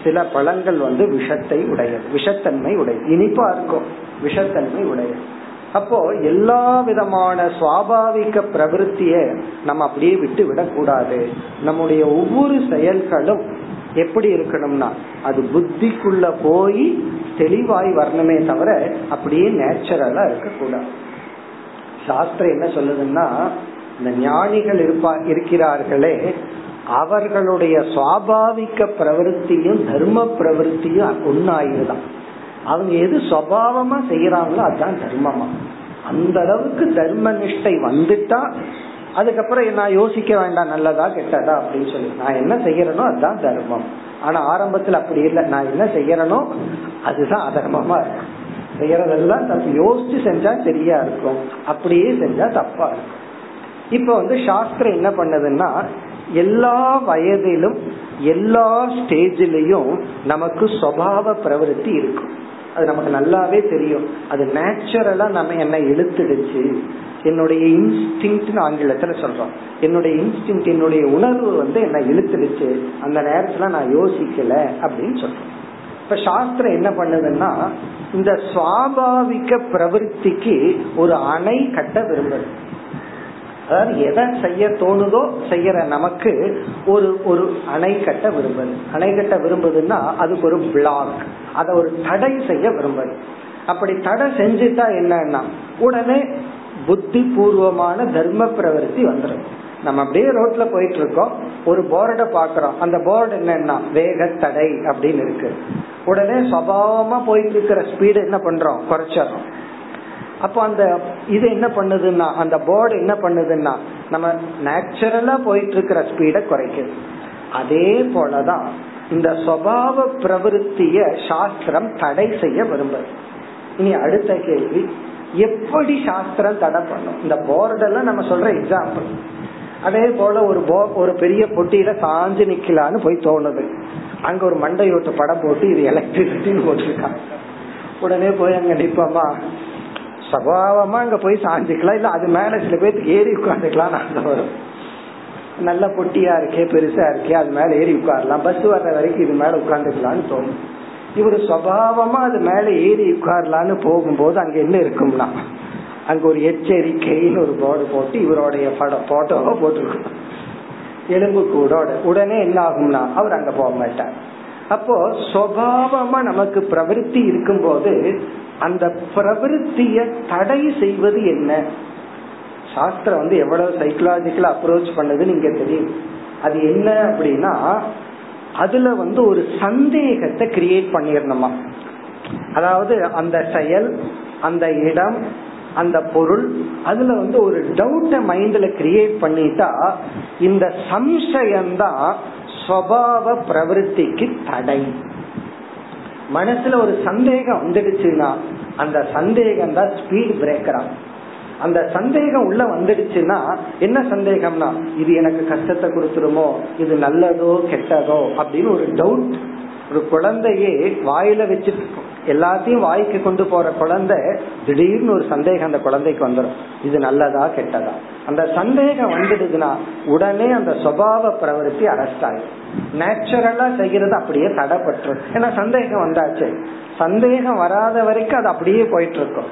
சில பழங்கள் வந்து விஷத்தை உடைய விஷத்தன்மை உடைய இனிப்பா இருக்கும். விஷத்தன்மை உடையது. அப்போ எல்லா விதமான சுவாபாவிக பிரவருத்திய நம்ம அப்படியே விட்டு விடக்கூடாது நம்முடைய ஒவ்வொரு செயல்களும் எப்படி இருக்கணும்னா அது புத்திக்குள்ள போய் தெளிவாய் வரணுமே தவிர அப்படியே நேச்சுரலா இருக்கக்கூடாது. சாஸ்திரம் என்ன சொல்லுதுன்னா இந்த ஞானிகள் இருப்பா இருக்கிறார்களே அவர்களுடைய சுவாபாவிக பிரவருத்தியும் தர்ம பிரவருத்தியும் ஒன்னாயிருதான் அவங்க எது சுவாவமா செய்யறாங்களோ அதுதான் தர்மமா. அந்த அளவுக்கு தர்ம நிஷ்டை வந்துட்டா அதுக்கப்புறம் நான் யோசிக்க வேண்டாம் நல்லதா கெட்டதா அப்படின்னு சொல்லி. நான் என்ன செய்யறனோ அதுதான் தர்மம். ஆனா ஆரம்பத்துல அப்படி இல்லை. நான் என்ன செய்யறனோ அதுதான் அதர்மமா இருக்கும். செய்யறதெல்லாம் தப்பு. யோசிச்சு செஞ்சா சரியா இருக்கும். அப்படியே செஞ்சா தப்பா இருக்கும். இப்ப வந்து சாஸ்திரம் என்ன பண்ணதுன்னா எல்லா வயதிலும் எல்லா ஸ்டேஜிலையும் நமக்கு சுவாவ பிரவருத்தி இருக்கும். அது நமக்கு நல்லாவே தெரியும். அது நேச்சுரலா நம்ம என்ன இழுத்துடுச்சு. என்னுடைய இன்ஸ்டிங் ஆங்கிலத்துல சொல்றோம். என்னுடைய இன்ஸ்டிங் என்னுடைய உணர்வு வந்து என்ன இழுத்துடுச்சு. அந்த நேரத்துல நான் யோசிக்கல அப்படின்னு சொல்றோம். இப்ப சாஸ்திரம் என்ன பண்ணுதுன்னா இந்த சுவாபாவிக பிரவருத்திக்கு ஒரு அணை கட்ட விரும்புது. அதாவது எதை செய்ய தோணுதோ செய்யற நமக்கு ஒரு ஒரு அணை கட்ட விரும்புது. அணை கட்ட விரும்புதுன்னா அதுக்கு ஒரு பிளாக் அதை ஒரு தடை செய்ய விரும்புது அப்படி தடை செஞ்சுட்டா என்னன்னா உடனே புத்தி பூர்வமான தர்ம பிரவருத்தி வந்துடும் நம்ம அப்படியே ரோட்ல போயிட்டு இருக்கோம் ஒரு போர்டை பாக்குறோம் அந்த போர்டு என்னன்னா வேக தடை அப்படின்னு இருக்கு. உடனே சபாவமா போயிட்டு இருக்கிற ஸ்பீடு என்ன பண்றோம்? குறைச்சிடறோம். அப்போ அந்த இது என்ன பண்ணுதுன்னா அந்த போர்டு என்ன பண்ணுதுன்னா நம்ம நேச்சுரலா போயிட்டு இருக்கிற ஸ்பீடை குறைக்குது. அதே போலதான் இந்த சுவாவ பிரவருத்திய சாஸ்திரம் தடை செய்ய விரும்புது. இனி அடுத்த கேள்வி எப்படி சாஸ்திரம் தடை பண்ணும்? இந்த போர்டெல்லாம் நம்ம சொல்ற எக்ஸாம்பிள் அதே போல ஒரு போ ஒரு பெரிய பொட்டியில சாஞ்சு நிக்கலான்னு போய் தோணுது. அங்க ஒரு மண்டையோட்டு படம் போட்டு இது எலக்ட்ரிசிட்டின்னு போட்டிருக்காங்க உடனே போய் அங்க நிப்போமா? சபாவமா அங்க போய் சாஞ்சுக்கலாம். இல்ல அது மேல சில பேருக்கு ஏறி உட்காந்துக்கலாம் அந்த வரும். நல்ல பொட்டியா இருக்கே பெருசா இருக்கே அது மேல ஏறி உட்காரலாம். பஸ் வர்ற வரைக்கும் இது மேல உட்காந்துக்கலாம்னு தோணும். இவர் சுவாவமா அது மேல ஏறி உட்காரலான்னு போகும்போது அங்க என்ன இருக்கும்னா அங்க ஒரு எச்சரிக்கைன்னு ஒரு போர்டு போட்டு இவருடைய படம் போட்டோவோ போட்டிருக்கோம் எலும்பு கூடோட. உடனே என்ன ஆகும்னா அவர் அங்க போக மாட்டார். அப்போ சுவாவமா நமக்கு பிரவருத்தி இருக்கும்போது அந்த பிரவருத்திய தடை செய்வது என்ன? சாஸ்திரம் வந்து எவ்வளவு சைக்கலாஜிக்கல் அப்ரோச் பண்ணதுன்னு இங்க தெரியும். அது என்ன அப்படின்னா அதுல வந்து ஒரு சந்தேகத்தை கிரியேட் பண்ணிடணுமா அதாவது அந்த செயல் அந்த இடம் அந்த பொருள் அதுல வந்து ஒரு டவுட்ட மைண்ட்ல கிரியேட் பண்ணிட்டா இந்த சம்சயம்தான் ஸ்வபாவ பிரவருத்திக்கு தடை. மனசுல ஒரு சந்தேகம் வந்துடுச்சுன்னா அந்த சந்தேகம் தான் ஸ்பீட் பிரேக்கரா அந்த சந்தேகம் உள்ள வந்துடுச்சுன்னா என்ன சந்தேகம்னா இது எனக்கு கஷ்டத்தை கொடுத்துருமோ இது நல்லதோ கெட்டதோ அப்படின்னு ஒரு டவுட் ஒரு குழந்தையே வாயில வச்சு எல்லாத்தையும் வாய்க்கு கொண்டு போற குழந்தை திடீர்னு ஒரு சந்தேகம் அந்த குழந்தைக்கு வந்துடும் இது நல்லதா கெட்டதா? அந்த சந்தேகம் வந்துடுதுன்னா உடனே அந்த சுபாவ பிரவருத்தி அரெஸ்ட் ஆகும் நேச்சுரலா செய்யறது அப்படியே தடைப்பட்டுரும். ஏன்னா சந்தேகம் வந்தாச்சு. சந்தேகம் வராத வரைக்கும் அது அப்படியே போயிட்டு இருக்கும்.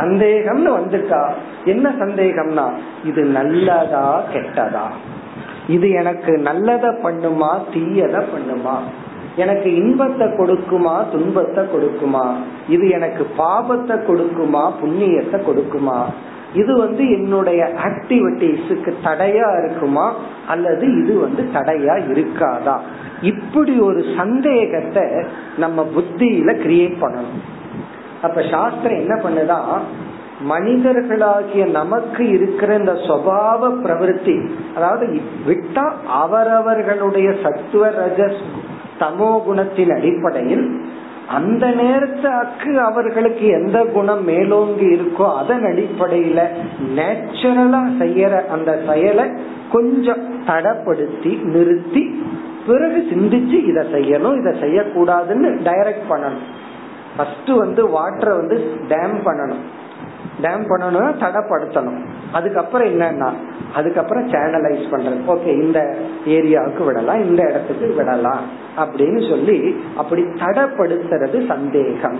சந்தேகம்னு வந்துட்டா என்ன சந்தேகம்னா இது நல்லதா கெட்டதா? இது எனக்கு நல்லத பண்ணுமா தீயத பண்ணுமா? எனக்கு இன்பத்தை கொடுக்குமா துன்பத்தை கொடுக்குமா? இது எனக்கு பாபத்தை கொடுக்குமா புண்ணியத்தை கொடுக்குமா? இது வந்து என்னுடைய ஆக்டிவிட்டிஸுக்கு தடையா இருக்குமா? அல்லது இது வந்து தடையா இருக்காதா? இப்படி ஒரு சந்தேகத்தை நம்ம புத்தியில கிரியேட் பண்ணணும். அப்ப சாஸ்திரம் என்ன பண்ணுதா? மனிதர்களாகிய நமக்கு இருக்கிற இந்த சுவாவ பிரவருத்தி அதாவது விட்டா அவரவர்களுடைய சத்துவ ரஜஸ் தமோ குணத்தின் அடிப்படையில் அந்த நேரத்துக்கு அவர்களுக்கு எந்த குணம் மேலோங்கி இருக்கோ அதன் அடிப்படையில நேச்சுரலா செய்யற அந்த செயலை கொஞ்சம் தடப்படுத்தி நிறுத்தி பிறகு சிந்திச்சு இதை செய்யணும் இதை செய்யக்கூடாதுன்னு டைரக்ட் பண்ணணும். ஃபர்ஸ்ட் வந்து வாட்டரை வந்து டேம் பண்ணணும். டேம் பண்ணணும்னா தடைப்படுத்தணும். அதுக்கப்புறம் என்னன்னா அதுக்கப்புறம் சேனலைஸ் பண்றது. ஓகே இந்த ஏரியாவுக்கு விடலாம் இந்த இடத்துக்கு விடலாம் அப்படின்னு சொல்லி அப்படி தடைப்படுத்துறது சந்தேகம்.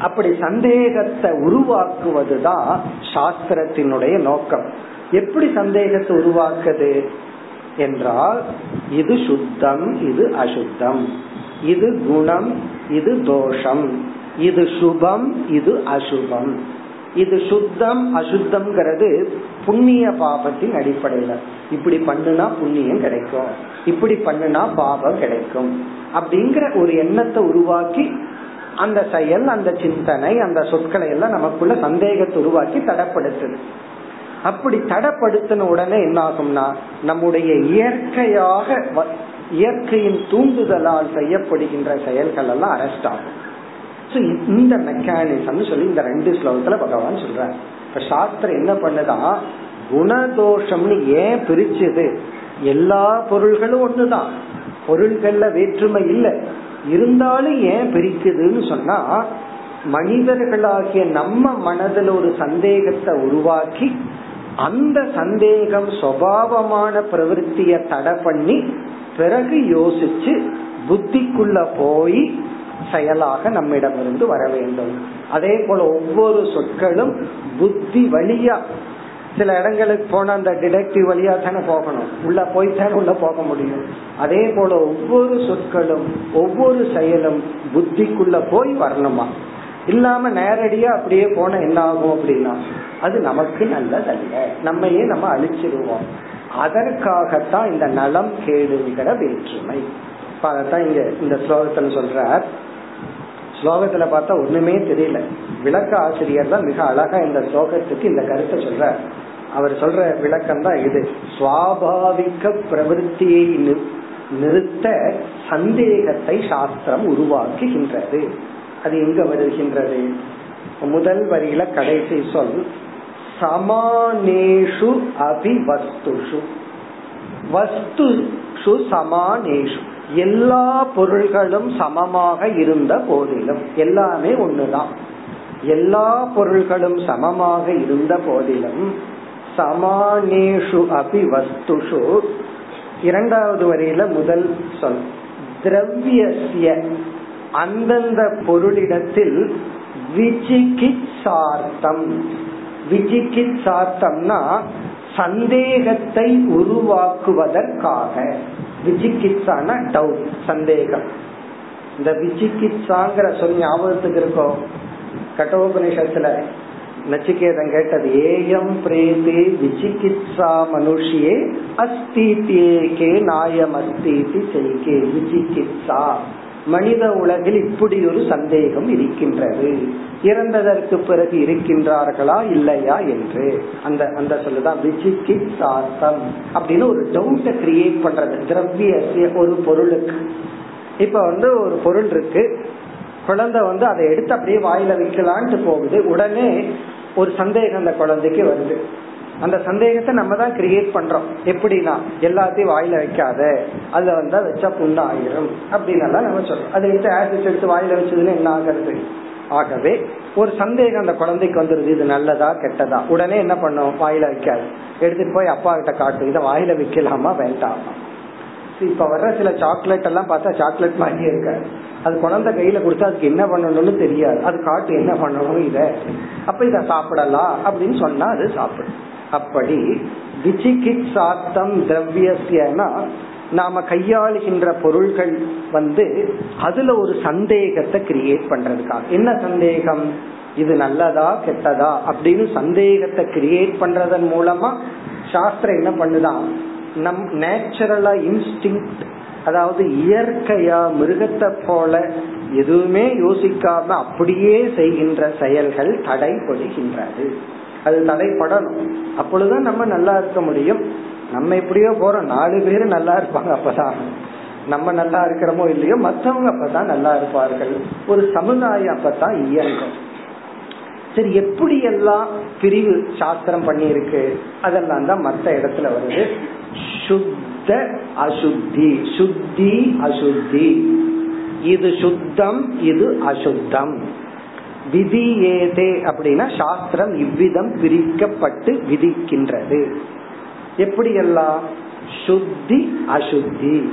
அப்படி சந்தேகத்தை உருவாக்குவதுதான் சாஸ்திரத்தினுடைய நோக்கம். எப்படி சந்தேகத்தை உருவாக்குது? என்றால் இது சுத்தம் இது அசுத்தம். இது குணம் இது தோஷம். இது சுபம் இது அசுபம். இது சுத்தம் அசுத்தம்ங்கிறது புண்ணிய பாபத்தின் அடிப்படையில. இப்படி பண்ணுனா புண்ணியம் கிடைக்கும். இப்படி பண்ணுனா பாபம் கிடைக்கும். அப்படிங்கிற ஒரு எண்ணத்தை உருவாக்கி அந்த செயல் அந்த சிந்தனை அந்த சொற்களை எல்லாம் நமக்குள்ள சந்தேகத்தை உருவாக்கி தடப்படுத்துது. அப்படி தடப்படுத்தின உடனே என்ன ஆகும்னா நம்முடைய இயற்கையாக இயற்கையின் தூண்டுதலால் செய்யப்படுகின்ற செயல்கள் எல்லாம் அரெஸ்ட் ஆகும் இந்த மெக்கானிசம் சொல்லி இந்த ரெண்டு ஸ்லோகத்துல பகவான் சொல்ற இப்ப சாஸ்திரம் என்ன பண்ணுதா? குணதோஷம்னு ஏன் பிரிச்சது? எல்லா பொருள்களும் ஒண்ணுதான். பொருள்கள்ல வேற்றுமை இல்லை. இருந்தாலும் ஏன் பிரிக்குதுன்னு சொன்னா மனிதர்களாகிய நம்ம மனதில் ஒரு சந்தேகத்தை உருவாக்கி அந்த சந்தேகம் சுவாவமான பிரவருத்திய தடை பண்ணி பிறகு யோசிச்சு புத்திக்குள்ள போய் செயலாக நம்மிடமிருந்து வர வேண்டும். அதே போல ஒவ்வொரு சொற்களும் புத்தி வழியா சில இடங்களுக்கு போன அந்த டிடெக்டிவ் வழியா தானே போகணும். உள்ள போய் உள்ள போக முடியும். அதே போல ஒவ்வொரு சொற்களும் ஒவ்வொரு செயலும் புத்திக்குள்ள போய் வரணுமா? இல்லாம நேரடியா அப்படியே போன என்ன ஆகும் அப்படின்னா அது நமக்கு நல்லதல்ல. நம்மையே நம்ம அழிச்சிருவோம். அதற்காகத்தான் இந்த நலம் கேடுங்கிற வேற்றுமை. அதைத்தான் இங்க இந்த ஸ்லோகத்துல சொல்ற ஸ்லோகத்துல பார்த்தா ஒண்ணுமே தெரியல. விளக்க ஆசிரியர் தான் மிக அழகா இந்த ஸ்லோகத்துக்கு இந்த கருத்தை சொல்ற அவர் சொல்ற விளக்கம் தான் இது. சுவாபாவிக பிரவருத்தியை நிறுத்த சந்தேகத்தை சாஸ்திரம் உருவாக்குகின்றது. அது எங்க வருகின்றது? முதல் வரியில கடைசி சொல் சமானேஷு அபி வஸ்துஷு வஸ்துஷு சமானேஷு. எல்லா பொருள்களும் சமமாக இருந்த போதிலும் எல்லாமே ஒண்ணுதான். எல்லா பொருள்களும் சமமாக இருந்த போதிலும் சமானேஷு அபி வஸ்துஷு இரண்டாவது வரையில முதல் சொல் திரவியசிய அந்தந்த பொருளிடத்தில் விஜிகிச்சார்த்தம். விஜிகிச்சார்த்தம்னா சந்தேகத்தை உருவாக்குவதற்காக. விஜிகித்சான டவுட் சந்தேகம். இந்த விஜிகித்சாங்கிற சொல் ஞாபகத்துக்கு இருக்கும் கட்டோபனிஷத்துல நச்சிகேதன் கேட்டது ஏயம் பிரேதே விசிகித்சா மனுஷியே அஸ்தி தேகே நாயம் அஸ்தீதி செய்கே. விசிகித்சா மனித உலகில் இப்படி ஒரு சந்தேகம் இருக்கின்றது. இறந்ததற்கு பிறகு இருக்கின்றார்களா இல்லையா என்று. அந்த அந்த சொல்லுதான் விசிகித்சாத்தம் அப்படின்னு ஒரு டவுட்டை கிரியேட் பண்றது. திரவிய ஒரு பொருளுக்கு. இப்ப வந்து ஒரு பொருள் இருக்கு. குழந்தை வந்து அதை எடுத்து அப்படியே வாயில வைக்கலான்ட்டு போகுது. உடனே ஒரு சந்தேகம் அந்த குழந்தைக்கு வருது. அந்த சந்தேகத்தை நம்ம தான் கிரியேட் பண்றோம். எப்படின்னா எல்லாத்தையும் வாயில வைக்காத அதுல வந்தா வச்சா புண்ணு ஆயிரும் அப்படின்னு நம்ம சொல்றோம். அதை எடுத்து ஆசிட் எடுத்து வாயில வச்சதுன்னு என்ன ஆகிறது? ஆகவே ஒரு சந்தேகம் அந்த குழந்தைக்கு வந்துருது இது நல்லதா கெட்டதா? உடனே என்ன பண்ணும்? வாயில வைக்காது. எடுத்துட்டு போய் அப்பா கிட்ட காட்டு இதை வாயில வைக்கலாமா வேண்டாமா? இப்ப வர்ற சில சாக்லேட் எல்லாம் பார்த்தா சாக்லேட் மாதிரியே இருக்காது அது குழந்தை கையில கொடுத்தா அதுக்கு என்ன பண்ணணும்னு தெரியாது. அது காட்டு என்ன பண்ணணும் இத? அப்ப இத சாப்பிடலாம் அப்படின்னு சொன்னா அது சாப்பிடும். அப்படி விசிகித் சாத்தம் திரவியசியனா நாம கையாளுகின்ற பொருள்கள் வந்து அதுல ஒரு சந்தேகத்தை கிரியேட் பண்றதுக்காக. என்ன சந்தேகம்? இது நல்லதா கெட்டதா? அப்படின்னு சந்தேகத்தை கிரியேட் பண்றதன் மூலமா சாஸ்திரம் என்ன பண்ணுதான் நம் நேச்சுரலா இன்ஸ்டிங் அதாவது இயற்கையா மிருகத்தை போல எதுவுமே யோசிக்காம அப்படியே செய்கின்ற செயல்கள் தடைபடுகின்றது. அது தடைப்படணும். அப்பொழுதுதான் நம்ம நல்லா இருக்க முடியும். நம்ம எப்படியோ போறோம். நாலு பேரும் நல்லா இருப்பாங்க அப்பதான். நம்ம நல்லா இருக்கிறோமோ இல்லையோ மற்றவங்க அப்பதான் நல்லா இருப்பார்கள். ஒரு சமுதாயம் அப்பதான் இயங்கும். சரி எப்படி எல்லாம் பிரிவு சாஸ்திரம் பண்ணி இருக்கு அதெல்லாம் தான் மற்ற இடத்துல வருது. சுத்த அசுத்தி. சுத்தி அசுத்தி. இது சுத்தம் இது அசுத்தம். விதி ஏதே அப்படின்னா சாஸ்திரம் இவ்விதம் பிரிக்கப்பட்டு விதிக்கின்றது. எப்படியெல்லாம்? சுத்தி அசுத்தி.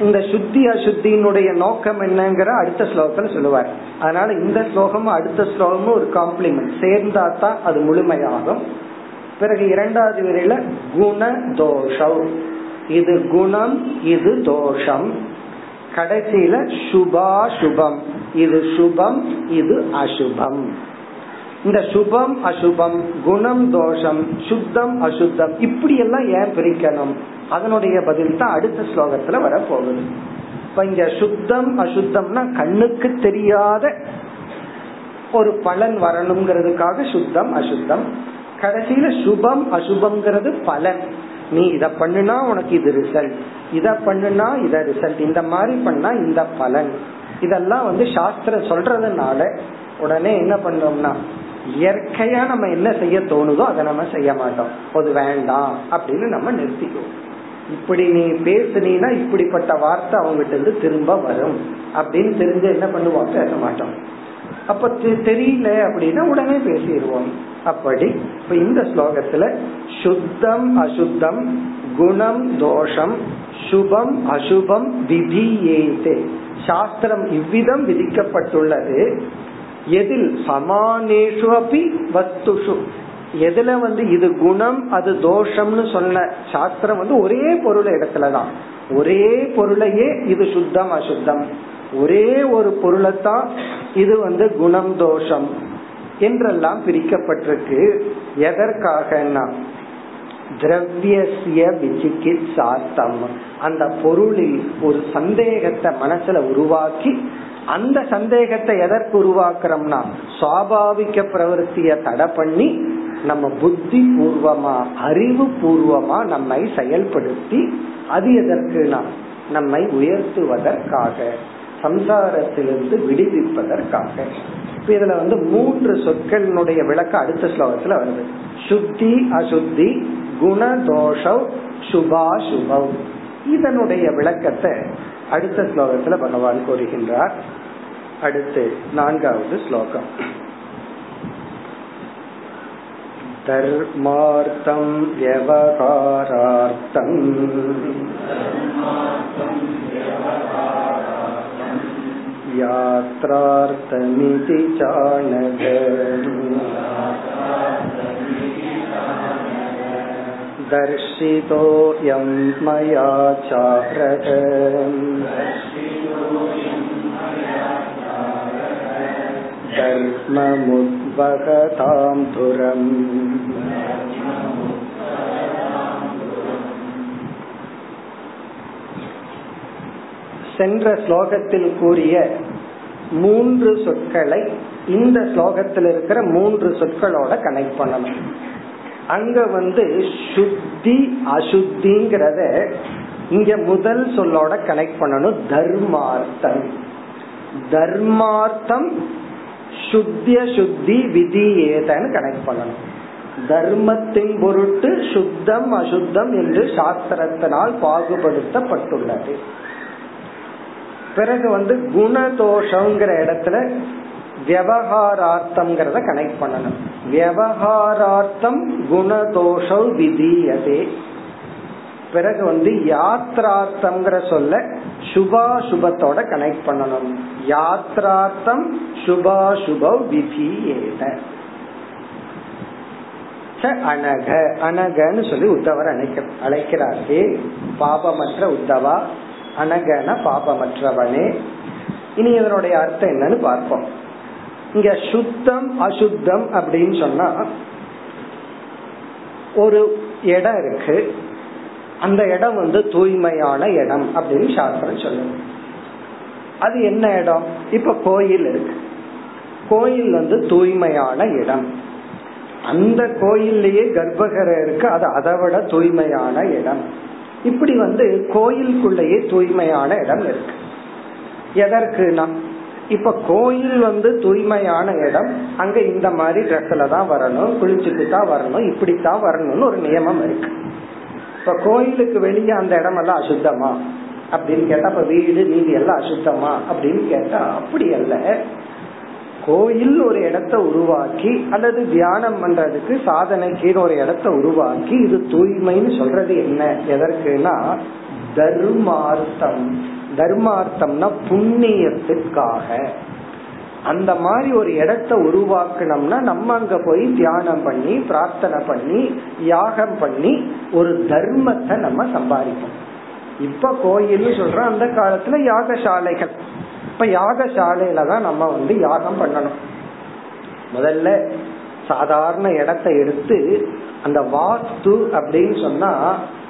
இந்த சுத்தி அசுத்தியினுடைய நோக்கம் என்னங்கிற அடுத்த ஸ்லோகத்துல சொல்லுவார். அதனால இந்த ஸ்லோகமும் அடுத்த ஸ்லோகமும் ஒரு காம்ப்ளிமெண்ட் சேர்ந்தா தான் அது முழுமையாகும். பிறகு இரண்டாவது வரையில குண தோஷம் இது குணம் இது தோஷம். கடைசியில சுபா சுபம். இது சுபம் இது அசுபம். இந்த சுபம் அசுபம் குணம் தோஷம் சுத்தம் அசுத்தம் இப்படி எல்லாம் ஏன் பிரிக்கணும்? அதனுடைய பதில் தான் அடுத்த ஸ்லோகத்துல வர போகுது இப்ப இங்க சுத்தம் அசுத்தம்னா கண்ணுக்கு தெரியாத ஒரு பலன் வரணுங்கிறதுக்காக சுத்தம் அசுத்தம். கடைசியில சுபம் அசுபம்ங்கிறது பலன். நீ இத பண்ணுனா உனக்கு இது ரிசல்ட் இத பண்ணுனா இத ரிசல்ட் இந்த மாதிரி பண்ணா இந்த பலன். இதெல்லாம் வந்து சாஸ்திரம் சொல்றதுனால உடனே என்ன பண்றோம்னா இயற்கையா நம்ம என்ன செய்ய தோணுதோ அதை நம்ம செய்ய மாட்டோம். அது வேண்டாம் அப்படின்னு நம்ம நிறுத்திக்குவோம். இப்படி நீ பேசுனீனா இப்படிப்பட்ட வார்த்தை அவங்ககிட்ட இருந்து திரும்ப வரும். அப்படின்னு தெரிஞ்சு என்ன பண்ணுவோம்? பேச மாட்டோம். அப்ப தெரியல அப்படின்னா உடனே பேசிடுவோம். அப்படி இப்ப இந்த ஸ்லோகத்துல சுத்தம் அசுத்தம் குணம் தோஷம் சுபம் அசுபம் விதியேதே. சாஸ்திரம் இவ்விதம் விதிக்கப்பட்டுள்ளது. எதில் சமானேஷு அப்படி வஸ்துஷு. எதுல வந்து இது குணம் அது தோஷம்னு சொன்ன சாஸ்திரம் வந்து ஒரே பொருள் இடத்துலதான் ஒரே பொருளையே இது சுத்தம் அசுத்தம். ஒரே ஒரு பொருளைத்தான் இது வந்து குணம் தோஷம் என்றெல்லாம் பிரிக்கப்பட்டிருக்கு. எதற்காகனா திரவியசிய விசிகித் அந்த பொருளில் ஒரு சந்தேகத்தை மனசுல உருவாக்கி அந்த சந்தேகத்தை எதற்கு உருவாக்குறோம்னா சுவாபாவிக பிரவருத்திய தடை பண்ணி நம்ம புத்தி பூர்வமா அறிவு பூர்வமா நம்மை செயல்படுத்தி அது எதற்குனா நம்மை உயர்த்துவதற்காக. சம்சாரத்திலிருந்து விடுவிப்பதற்காக இப்ப இதுல வந்து மூன்று சொற்களினுடைய விளக்கம் அடுத்த ஸ்லோகத்துல வருது சுத்தி அசுத்தி குண தோஷவ் சுபா சுபவ் இதனுடைய விளக்கத்தை அடுத்த ஸ்லோகத்துல பகவான் கூறுகின்றார் அடுத்து நான்காவது ஸ்லோகம் धर्मार्थं व्यवहारार्थम् यात्रार्थमिति चाणग दर्शितोऽयं मया चारक धर्ममुद्वहतां धुरम् சென்ற ஸ்லோகத்தில் கூறிய மூன்று சொற்களை இந்த ஸ்லோகத்தில் இருக்கிற மூன்று சொற்களோட கனெக்ட் பண்ணணும். அங்க வந்து சுத்தி அசுத்திங்கிறத இங்க முதல் சொல்லோட கனெக்ட் பண்ணணும். தர்மார்த்தம். தர்மார்த்தம் சுத்திய சுத்தி விதி ஏதன்னு கனெக்ட் பண்ணணும். தர்மத்தின் பொருட்டு சுத்தம் அசுத்தம் என்று சாஸ்திரத்தினால் பாகுபடுத்தப்பட்டுள்ளது. பிறகு வந்து குணதோஷங்கிற இடத்துல விவகாரார்த்தம்ங்கிறத கனெக்ட் பண்ணணும். விவகாரார்த்தம் குணதோஷம் விதியதே. பிறகு வந்து யாத்ரார்த்தம்ங்கிற சொல்ல சுபாசுபத்தோட கனெக்ட் பண்ணணும். யாத்ரார்த்தம் சுபாசுப விதி ஏத அனக அனகன்னு சொல்லி உத்தவர் அழைக்க அழைக்கிறார்கள் பாபமற்ற உத்தவா அனகன பாபமற்றவனே. இனி இதனுடைய அர்த்தம் என்னன்னு பார்ப்போம். இங்க சுத்தம் அசுத்தம் அப்படின்னு சொன்னா ஒரு இடம் இருக்கு. அந்த இடம் வந்து தூய்மையான இடம் அப்படின்னு சாஸ்திரம் சொல்லுது. அது என்ன இடம்? இப்ப கோயில் இருக்கு. கோயில் வந்து தூய்மையான இடம். அந்த கோயில்லயே கர்ப்பகரை இருக்கு. அது அதை விட தூய்மையான இடம். இப்படி வந்து கோயிலுக்குள்ளேயே தூய்மையான இடம் இருக்கு. எதற்குனா இப்ப கோயில் வந்து தூய்மையான இடம் அங்க இந்த மாதிரி ட்ரெஸ்ல தான் வரணும் குளிச்சுட்டு தான் வரணும் இப்படித்தான் வரணும்னு ஒரு நியமம் இருக்கு. இப்ப கோயிலுக்கு வெளியே அந்த இடம் எல்லாம் அசுத்தமா? அப்படின்னு கேட்டா இப்ப வீடு நீதி எல்லாம் அசுத்தமா? அப்படின்னு கேட்டா அப்படி அல்ல. கோயில் ஒரு இடத்த உருவாக்கி அல்லது தியானம் பண்றதுக்கு சாதனைக்கு ஒரு இடத்த உருவாக்கி இது தூய்மைன்னு சொல்றது என்ன? எதற்குனா தர்மார்த்தம். தர்மார்த்தம்னா புண்ணியத்துக்காக அந்த மாதிரி ஒரு இடத்த உருவாக்கணும்னா நம்ம அங்க போய் தியானம் பண்ணி பிரார்த்தனை பண்ணி யாகம் பண்ணி ஒரு தர்மத்தை நம்ம சம்பாதிக்கணும். இப்ப கோயில்னு சொல்றோம் அந்த காலத்துல யாகசாலைகள். இப்ப யாகசாலையில தான் நம்ம வந்து யாகம் பண்ணணும். முதல்ல சாதாரண இடத்தை எடுத்து அந்த வாஸ்து அப்படின்னு சொன்னா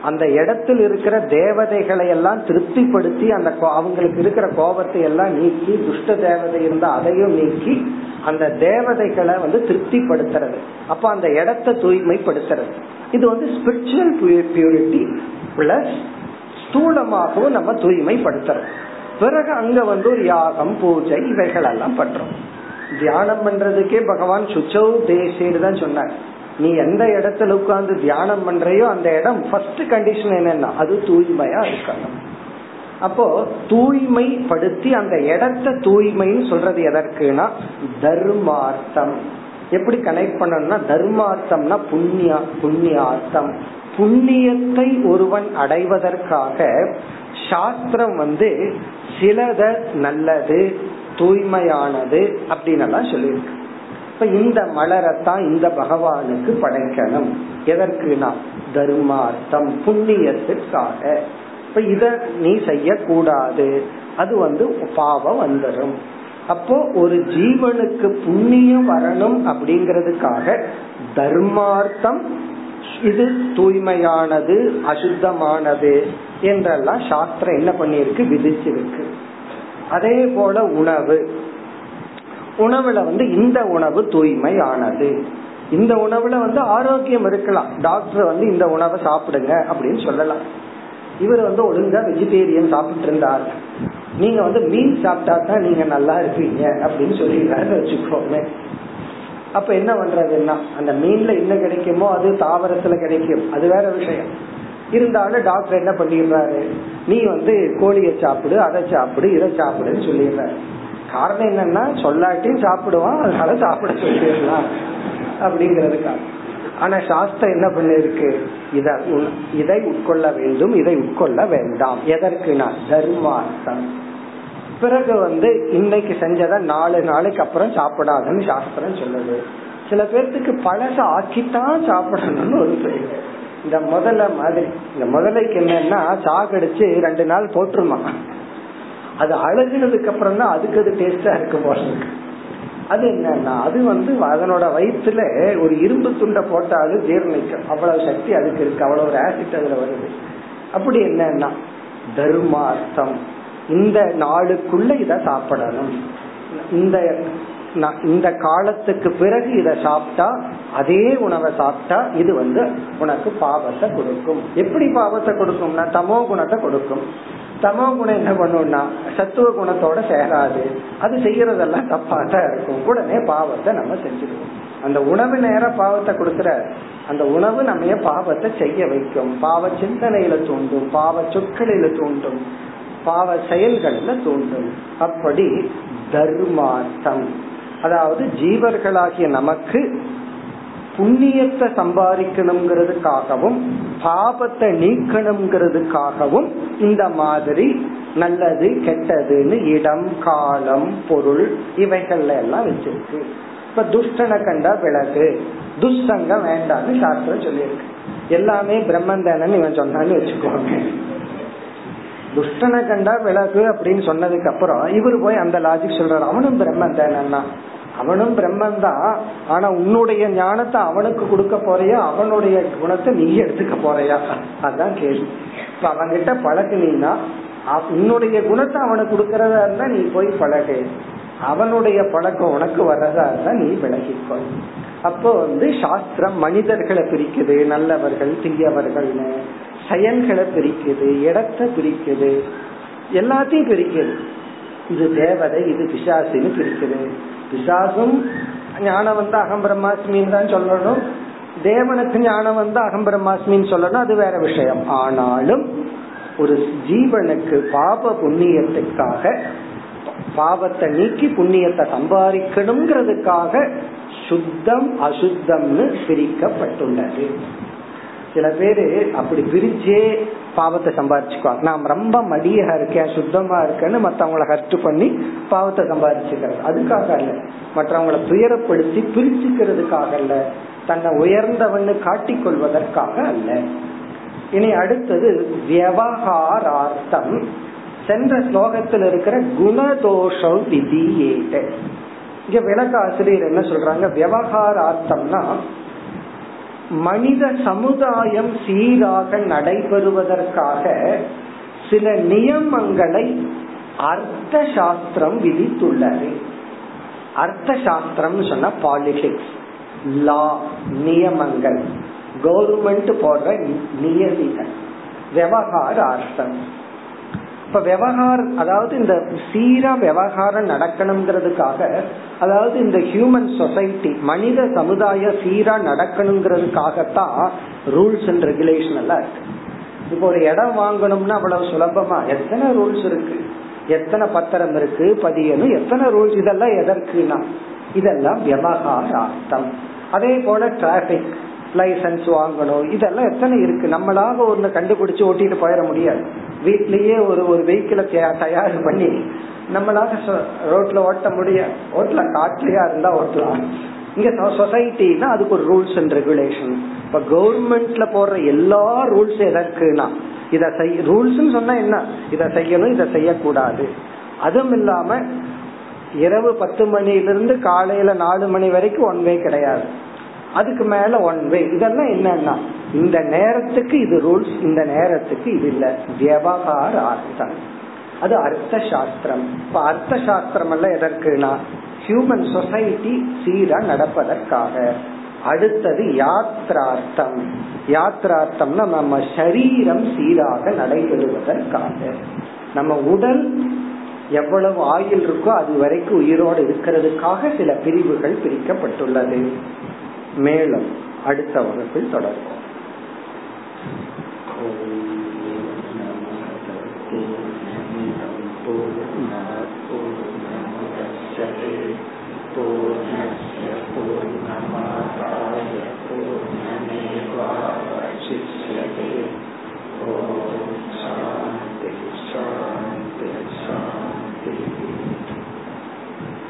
அந்த இடத்தில் இருக்கிற தேவதைகளை எல்லாம் திருப்திப்படுத்தி அந்த அவங்களுக்கு இருக்கிற கோபத்தை எல்லாம் நீக்கி துஷ்ட தேவதை இருந்தா அதையும் நீக்கி அந்த தேவதைகளை வந்து திருப்திப்படுத்துறது. அப்ப அந்த இடத்தை தூய்மைப்படுத்துறது. இது வந்து ஸ்பிரிச்சுவல் பியூரிட்டி பிளஸ் ஸ்தூலமாகவும் நம்ம தூய்மைப்படுத்துறோம் பிறகு அங்க வந்து ஒரு யாகம் பூஜை இவைகள் எல்லாம் பண்றோம். தியானம் பண்றதுக்கே பகவான் சுச்சௌ தேசேன்னு தான் சொன்னார். நீ எந்த இடத்துல உட்கார்ந்து தியானம் பண்றையோ அந்த இடம் ஃபர்ஸ்ட் கண்டிஷன் என்னன்னா அது தூய்மையா இருக்கணும். அப்போ தூய்மைப்படுத்தி அந்த இடத்த தூய்மைன்னு சொல்றது எதற்குனா தர்மார்த்தம். எப்படி கனெக்ட் பண்ணணும்னா தர்மார்த்தம்னா புண்ணியா புண்ணியார்த்தம். புண்ணியத்தை ஒருவன் அடைவதற்காக சாஸ்திரம் வந்து சிலத நல்லது தூய்மையானது அப்படின்னு எல்லாம் சொல்லியிருக்கு. இப்ப இந்த மலரத்தான் இந்த பகவானுக்கு படைக்கணும். எதற்குனா தர்மார்த்தம் புண்ணியத்திற்காக. இப்ப இத நீ செய்யக்கூடாது. அது வந்து பாவம் வந்துடும் அப்போ ஒரு ஜீவனுக்கு புண்ணியம் வரணும் அப்படிங்கறதுக்காக தர்மார்த்தம் இது தூய்மையானது அசுத்தமானது என்றெல்லாம் சாஸ்திரம் என்ன பண்ணிருக்கு விதிச்சிருக்கு. அதே போல உணவு. உணவுல வந்து இந்த உணவு தூய்மையானது. இந்த உணவுல வந்து ஆரோக்கியம் இருக்கலாம். டாக்டர் வந்து இந்த உணவை சாப்பிடுங்க அப்படின்னு சொல்லலாம். இவர் வந்து ஒழுங்கா வெஜிடேரியன் சாப்பிட்டு இருந்தார். நீங்க வந்து மீன் சாப்பிட்டா தான் நீங்க நல்லா இருப்பீங்க அப்படின்னு சொல்லிடுறாரு வச்சுக்கோங்க அப்ப என்ன பண்றதுன்னா அந்த மீன்ல என்ன கிடைக்குமோ அது தாவரத்துல கிடைக்கும். அது வேற விஷயம். இருந்தாலும் டாக்டர் என்ன பண்ணிடுறாரு? நீ வந்து கோழியை சாப்பிடு அதை சாப்பிடு இதை சாப்பிடுன்னு சொல்லிடுறாரு. காரணம் என்னன்னா சொல்லாட்டியும் சாப்பிடுவான் அதனால சாப்பிட சொல்லிடலாம் அப்படிங்கறதுக்காக. ஆனா சாஸ்திரம் என்ன பண்ணிருக்கு? இத இதை உட்கொள்ள வேண்டும் இதை உட்கொள்ள வேண்டாம். எதற்குனா தர்மார்த்தம். பிறகு வந்து இன்னைக்கு செஞ்சதை நாலு நாளைக்கு அப்புறம் சாப்பிடாதுன்னு சாஸ்திரம் சொல்லுது. சில பேர்த்துக்கு பழச ஆக்கித்தான் சாப்பிடணும்னு ஒரு பேர் இந்த முதல்ல மாதிரி இந்த முதலைக்கு என்னன்னா சாகடிச்சு ரெண்டு நாள் போட்டுருமா. அது அழகுனதுக்கு அப்புறம் தான் அதுக்கு அது டேஸ்டா இருக்கு போல அது என்னன்னா அது வந்து அதனோட வயிற்றுல ஒரு இரும்பு துண்டை போட்டாலும் ஜீர்ணிக்கும். அவ்வளவு சக்தி அதுக்கு இருக்கு. அவ்வளவு ஒரு ஆசிட் அதுல வருது. அப்படி என்னன்னா தர்மார்த்தம். இந்த நாளுக்குள்ள இத சாப்பிடணும். இந்த இந்த காலத்துக்கு பிறகு இதை சாப்பிட்டா அதே உணவை சாப்பிட்டா இது வந்து உனக்கு பாவத்தை கொடுக்கும். எப்படி பாவத்தை கொடுக்கும்னா தமோ குணத்தை கொடுக்கும். தமோ குணம் என்ன பண்ணும்னா சத்துவ குணத்தோட சேராது. அது செய்யறதெல்லாம் தப்பா தான் இருக்கும். உடனே பாவத்தை நம்ம செஞ்சிருவோம் அந்த உணவு நேர பாவத்தை கொடுக்கற அந்த உணவு நம்ம பாவத்தை செய்ய வைக்கும்? பாவ சிந்தனையில தூண்டும் பாவ சொற்களில தூண்டும். பாவ செயல்கள்ல தோன்றும். அப்படி தர்மார்த்தம். அதாவது ஜீவர்களாகிய நமக்கு புண்ணியத்தை சம்பாதிக்கணுங்கிறதுக்காகவும் பாபத்தை நீக்கணுங்கிறதுக்காகவும் இந்த மாதிரி நல்லது கெட்டதுன்னு இடம் காலம் பொருள் இவைகள்ல எல்லாம் வச்சிருக்கு. இப்ப துஷ்டனை கண்டா விலகு. துஷ்டங்க வேண்டாம்னு சாஸ்திரம் சொல்லியிருக்கு. எல்லாமே பிரம்மன் இவன் சொன்னான்னு வச்சுக்கோங்க. துஷ்டனை கண்டா விலகு அப்படின்னு சொன்னதுக்கு அப்புறம் இவரு போய் அந்த லாஜிக் சொல்றாரு. அவனும் பிரம்மன் தானே அவனும் பிரம்மன் தான். ஆனா உன்னுடைய ஞானத்தை அவனுக்கு கொடுக்க போறியா? அவனுடைய குணத்தை நீ எடுத்துக்க போறியா? அதுதான் கேள்வி. இப்ப அவன்கிட்ட பழகுனீன்னா உன்னுடைய குணத்தை அவனுக்கு கொடுக்கறதா இருந்தா நீ போய் பழகு. அவனுடைய பழக்கம் உனக்கு வர்றதா இருந்தா நீ விலகிக்கொள் அப்போ வந்து சாஸ்திரம் மனிதர்களை பிரிக்குது நல்லவர்கள் தீயவர்கள்னு. செயல்களை பிரிக்குது இடத்தை பிரிக்குது. எல்லாத்தையும் பிரிக்குது. இது தேவதை இது பிசாசின்னு பிரிக்குது. பிசாசும் ஞானம் வந்து அகம்பிரமாஸ்மின்னு தான் சொல்லணும். தேவனுக்கு ஞானம் வந்து அகம்பிரமாஸ்மின்னு சொல்லணும். அது வேற விஷயம். ஆனாலும் ஒரு ஜீவனுக்கு பாப புண்ணியத்துக்காக பாவத்தை நீக்கி புண்ணியத்தை சம்பாதிக்கணுங்கிறதுக்காக சுத்தம் அசுத்தம்னு பிரிக்கப்பட்டுள்ளது. சில பேரு அப்படி பிரிச்சே பாவத்தை சம்பாரிச்சுக்குவாங்க நான் ரொம்ப மடியா இருக்கேன் சுத்தமா இருக்கேன்னு மத்தவங்களை ஹர்ட் பண்ணி பாவத்தை சம்பாரிச்சுக்கிறது அதுக்காக அல்ல. மற்றவங்களை துயரப்படுத்தி பிரிச்சுக்கிறதுக்காக அல்ல. தன்னை உயர்ந்தவன்னு காட்டிக் கொள்வதற்காக அல்ல. இனி அடுத்தது விவகாரார்த்தம் சென்ற ஸ்லோகத்தில் இருக்கிற குணதோஷம் விதியேட்ட இங்க விளக்க ஆசிரியர் என்ன சொல்றாங்க? விவகாரார்த்தம்னா மனித சமுதாயம் சீராக நடைபெறுவதற்காக சில நியமங்களை அர்த்த சாஸ்திரம் விதித்துள்ளது. அர்த்த சாஸ்திரம் சொன்னா பாலிடிக்ஸ் லா நியமங்கள். கவர்மெண்ட் போடுற நியதிகள். விவகார அர்த்தம் இப்ப விவகாரம் அதாவது இந்த சீரா விவகாரம் நடக்கணுங்கிறதுக்காக அதாவது இந்த ஹியூமன் சொசைட்டி மனித சமுதாய சீரா நடக்கணுங்கிறதுக்காகத்தான் ரூல்ஸ் அண்ட் ரெகுலேஷன் எல்லாம் இருக்கு. இப்போ ஒரு இடம் வாங்கணும்னா அவ்வளவு சுலபமா? எத்தனை ரூல்ஸ் இருக்கு? எத்தனை பத்திரம் இருக்கு? பதியணும்? எத்தனை ரூல்ஸ் இதெல்லாம் எதற்குனா இதெல்லாம் விவகாரார்த்தம். அதே போல டிராபிக் லைசன்ஸ் வாங்கணும் இதெல்லாம் எத்தனை இருக்கு? நம்மளாக ஒன்னு கண்டுபிடிச்சு ஓட்டிட்டு போயிட முடியாது. வீட்லயே ஒரு ஒரு வெஹிக்கிளை தயார் பண்ணி நம்மளால ரோட்ல ஓட்ட முடியாது ஓட்டல காட்டுலயா இருந்தா ஓட்டலாம். இங்க சொசைட்டினா அதுக்கு ஒரு ரூல்ஸ் அண்ட் ரெகுலேஷன் இப்ப கவர்மெண்ட்ல போடுற எல்லா ரூல்ஸ் எதற்குனா இத செய்ய ரூல்ஸ் சொன்னா என்ன? இத செய்யணும் இத செய்யக்கூடாது. அதுவும் இல்லாம இரவு பத்து மணிலிருந்து காலையில நாலு மணி வரைக்கும் ஒன் வே கிடையாது. அதுக்கு மேல ஒன் வே இதெல்லாம் என்னன்னா இந்த நேரத்துக்கு இது ரூல்ஸ் இந்த நேரத்துக்கு இது இல்ல. வியவகார அர்த்தம். அது அர்த்த சாஸ்திரம். இப்ப அர்த்த சாஸ்திரம் எல்லாம் எதற்குனா ஹியூமன் சொசைட்டி சீரா நடப்பதற்காக. அடுத்தது யாத்ரார்த்தம். யாத்ரார்த்தம்னா நம்ம சரீரம் சீராக நடைபெறுவதற்காக. நம்ம உடல் எவ்வளவு ஆயுள் இருக்கோ அது வரைக்கும் உயிரோடு இருக்கிறதுக்காக சில பிரிவுகள் பிரிக்கப்பட்டுள்ளது. மேலும் அடுத்த வகுப்பில் தொடர்போம் பூர்ணமதே பூர்ணஸ்ய